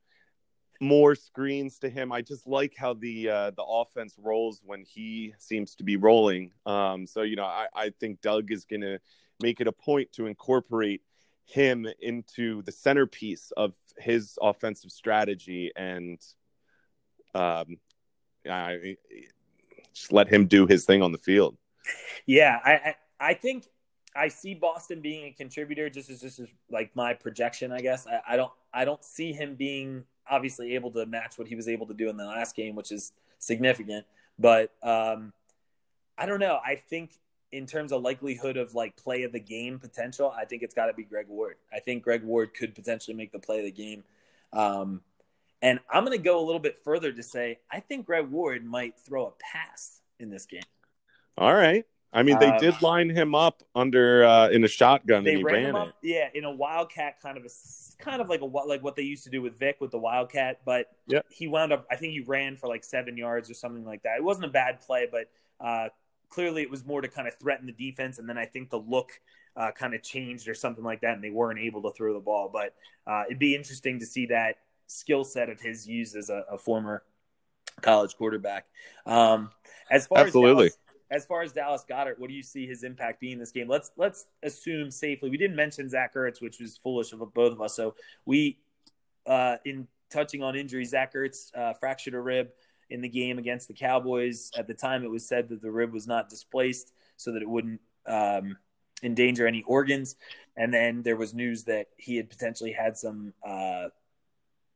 More screens to him. I just like how the uh, the offense rolls when he seems to be rolling. Um, so you know, I, I think Doug is going to make it a point to incorporate him into the centerpiece of his offensive strategy and um, I, just let him do his thing on the field. Yeah, I, I, I think I see Boston being a contributor just as just as like my projection, I guess. I, I, don't I don't see him being obviously able to match what he was able to do in the last game, which is significant. But um, I don't know. I think in terms of likelihood of like play of the game potential, I think it's got to be Greg Ward. I think Greg Ward could potentially make the play of the game. Um, and I'm going to go a little bit further to say I think Greg Ward might throw a pass in this game. All right. I mean, they uh, did line him up under uh, in a shotgun, and he ran, ran it. Up, yeah, in a wildcat kind of a kind of like a like what they used to do with Vic with the wildcat. But yep. he wound up. I think he ran for like seven yards or something like that. It wasn't a bad play, but uh, clearly it was more to kind of threaten the defense. And then I think the look uh, kind of changed or something like that, and they weren't able to throw the ball. But uh, it'd be interesting to see that skill set of his used as a, a former college quarterback. Um, as far Absolutely. as Dallas, as far as Dallas Goedert, what do you see his impact being in this game? Let's let's assume safely. We didn't mention Zach Ertz, which was foolish of both of us. So we, uh, in touching on injuries, Zach Ertz uh, fractured a rib in the game against the Cowboys. At the time, it was said that the rib was not displaced so that it wouldn't um, endanger any organs. And then there was news that he had potentially had some uh,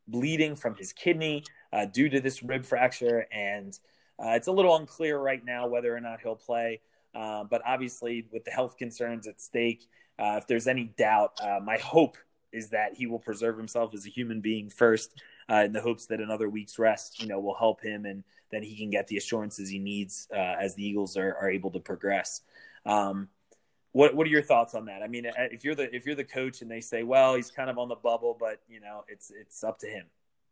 bleeding from his kidney uh, due to this rib fracture and uh, it's a little unclear right now whether or not he'll play, uh, but obviously, with the health concerns at stake, uh, if there's any doubt, uh, my hope is that he will preserve himself as a human being first, uh, in the hopes that another week's rest, you know, will help him, and then he can get the assurances he needs uh, as the Eagles are, are able to progress. Um, what what are your thoughts on that? I mean, if you're the if you're the coach and they say, well, he's kind of on the bubble, but you know, it's it's up to him.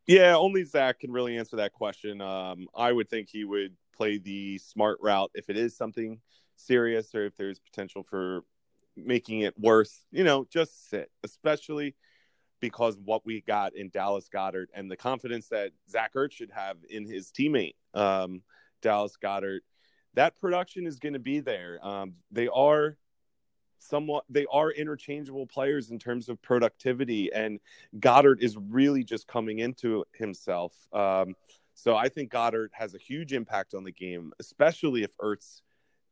Yeah, only Zach can really answer that question. Um, I would think he would play the smart route if it is something serious or if there's potential for making it worse. You know, just sit, especially because what we got in Dallas Goedert and the confidence that Zach Ertz should have in his teammate, um, Dallas Goedert, That production is going to be there. Um, they are somewhat they are interchangeable players in terms of productivity and Goedert is really just coming into himself. Um, so I think Goedert has a huge impact on the game, especially if Ertz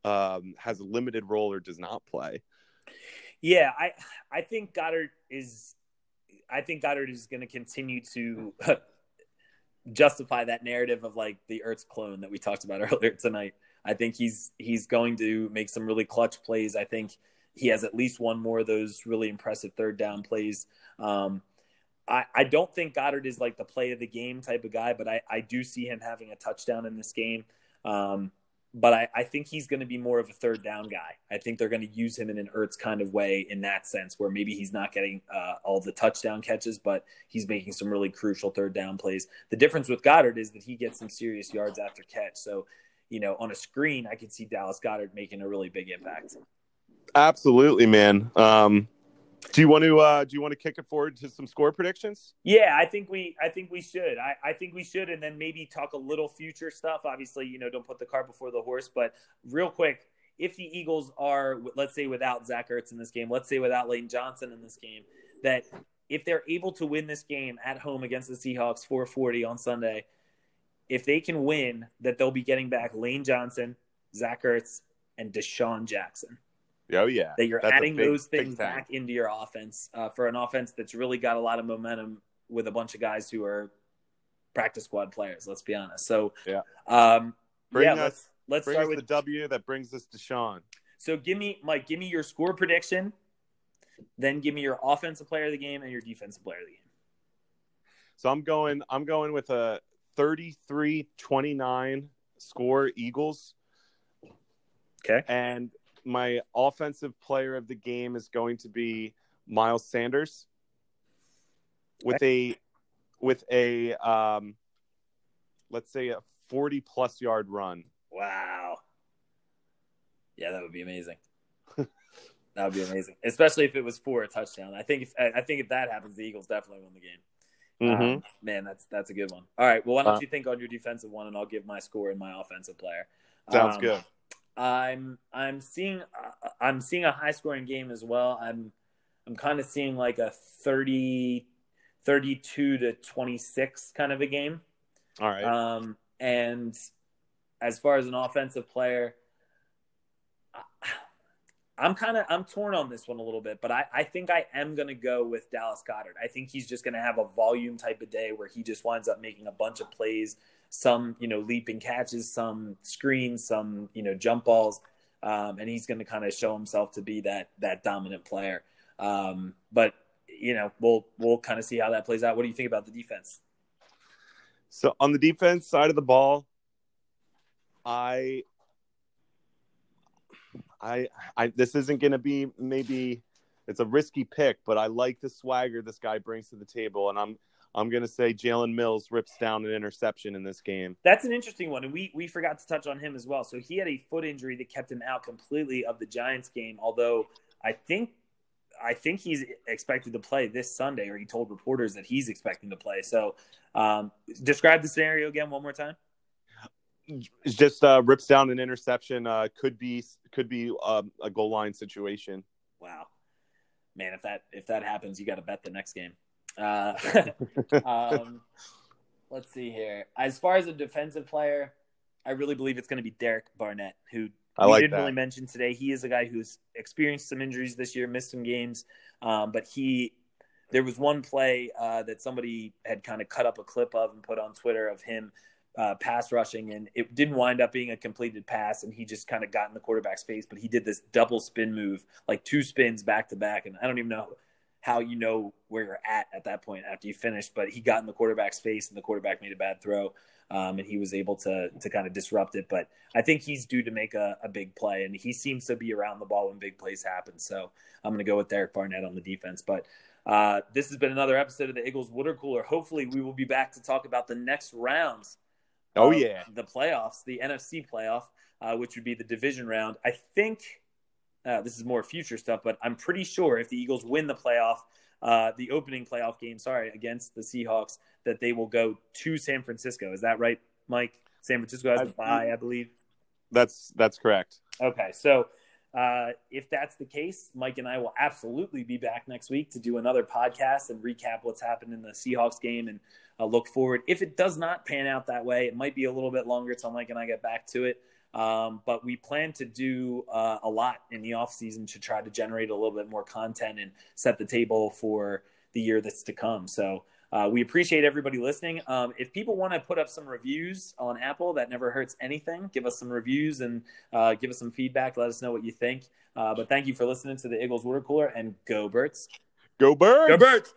um, has a limited role or does not play. Yeah, I I think Goedert is I think Goedert is going to continue to justify that narrative of like the Ertz clone that we talked about earlier tonight. I think he's he's going to make some really clutch plays. I think he has at least one more of those really impressive third down plays. Um, I, I don't think Goedert is like the play of the game type of guy, but I, I do see him having a touchdown in this game. Um, but I, I think he's going to be more of a third down guy. I think they're going to use him in an Ertz kind of way in that sense, where maybe he's not getting uh, all the touchdown catches, but he's making some really crucial third down plays. The difference with Goedert is that he gets some serious yards after catch. So, you know, on a screen, I could see Dallas Goedert making a really big impact. Absolutely, man. Um, do you want to uh, do you want to kick it forward to some score predictions? Yeah, I think we I think we should. I, I think we should, and then maybe talk a little future stuff. Obviously, you know, don't put the cart before the horse. But real quick, if the Eagles are, let's say, without Zach Ertz in this game, let's say without Lane Johnson in this game, that if they're able to win this game at home against the Seahawks 440 on Sunday, if they can win, that they'll be getting back Lane Johnson, Zach Ertz, and DeSean Jackson. Oh yeah, that you're that's adding big, those things back into your offense uh, for an offense that's really got a lot of momentum with a bunch of guys who are practice squad players. Let's be honest. So yeah, um, bring yeah, us, let's let's bring start with the W that brings us to Sean. So give me Mike, give me your score prediction, then give me your offensive player of the game and your defensive player of the game. So I'm going I'm going with a 33-29 score Eagles. Okay. And my offensive player of the game is going to be Miles Sanders with a with a um, let's say a 40 plus yard run. Wow. Yeah, that would be amazing. that would be amazing, especially if it was for a touchdown. I think if I think if that happens, the Eagles definitely win the game. Mm-hmm. Um, man, that's that's a good one. All right, well, why don't uh, you think on your defensive one, and I'll give my score and my offensive player. Sounds um, good. I'm I'm seeing uh, I'm seeing a high scoring game as well. I'm I'm kind of seeing like a 30 32 to 26 kind of a game. All right. Um and as far as an offensive player I'm kind of I'm torn on this one a little bit, but I, I think I am going to go with Dallas Goedert. I think he's just going to have a volume type of day where he just winds up making a bunch of plays some you know leaping catches, some screens, some you know jump balls, um, and he's going to kind of show himself to be that that dominant player. Um, but you know we'll we'll kind of see how that plays out. What do you think about the defense? So on the defense side of the ball, I I I this isn't going to be maybe it's a risky pick, but I like the swagger this guy brings to the table, and I'm I'm going to say Jalen Mills rips down an interception in this game. That's an interesting one, and we we forgot to touch on him as well. So he had a foot injury that kept him out completely of the Giants game. Although I think I think he's expected to play this Sunday, or he told reporters that he's expecting to play. So um, describe the scenario again one more time. Just uh, rips down an interception. Uh, could be could be uh, a goal line situation. Wow, man! If that if that happens, you got to bet the next game. Uh, um, let's see here. As far as a defensive player, I really believe it's going to be Derek Barnett, who I like didn't that. really mention today. He is a guy who's experienced some injuries this year, missed some games, um, but he. There was one play uh, that somebody had kind of cut up a clip of and put on Twitter of him uh, pass rushing, and it didn't wind up being a completed pass, and he just kind of got in the quarterback's face. But he did this double spin move, like two spins back to back, and I don't even know how you know where you're at at that point after you finish. But he got in the quarterback's face, and the quarterback made a bad throw, um, and he was able to to kind of disrupt it. But I think he's due to make a, a big play, and he seems to be around the ball when big plays happen. So I'm going to go with Derek Barnett on the defense. But uh, this has been another episode of the Eagles Water Cooler. Hopefully, we will be back to talk about the next rounds. Oh yeah, the playoffs, the NFC playoff, uh, which would be the division round. I think uh, this is more future stuff, but I'm pretty sure if the Eagles win the playoff, uh, the opening playoff game, sorry, against the Seahawks, that they will go to San Francisco. Is that right, Mike? San Francisco has the bye, I believe. That's that's correct. Okay, so uh, if that's the case, Mike and I will absolutely be back next week to do another podcast and recap what's happened in the Seahawks game and uh, look forward. If it does not pan out that way, it might be a little bit longer until Mike and I get back to it. Um, but we plan to do uh, a lot in the off season to try to generate a little bit more content and set the table for the year that's to come. So uh, we appreciate everybody listening. Um, if people want to put up some reviews on Apple, that never hurts anything. Give us some reviews and uh, give us some feedback. Let us know what you think. Uh, but thank you for listening to the Eagles Water Cooler and go Birds. Go Birds. Go Birds.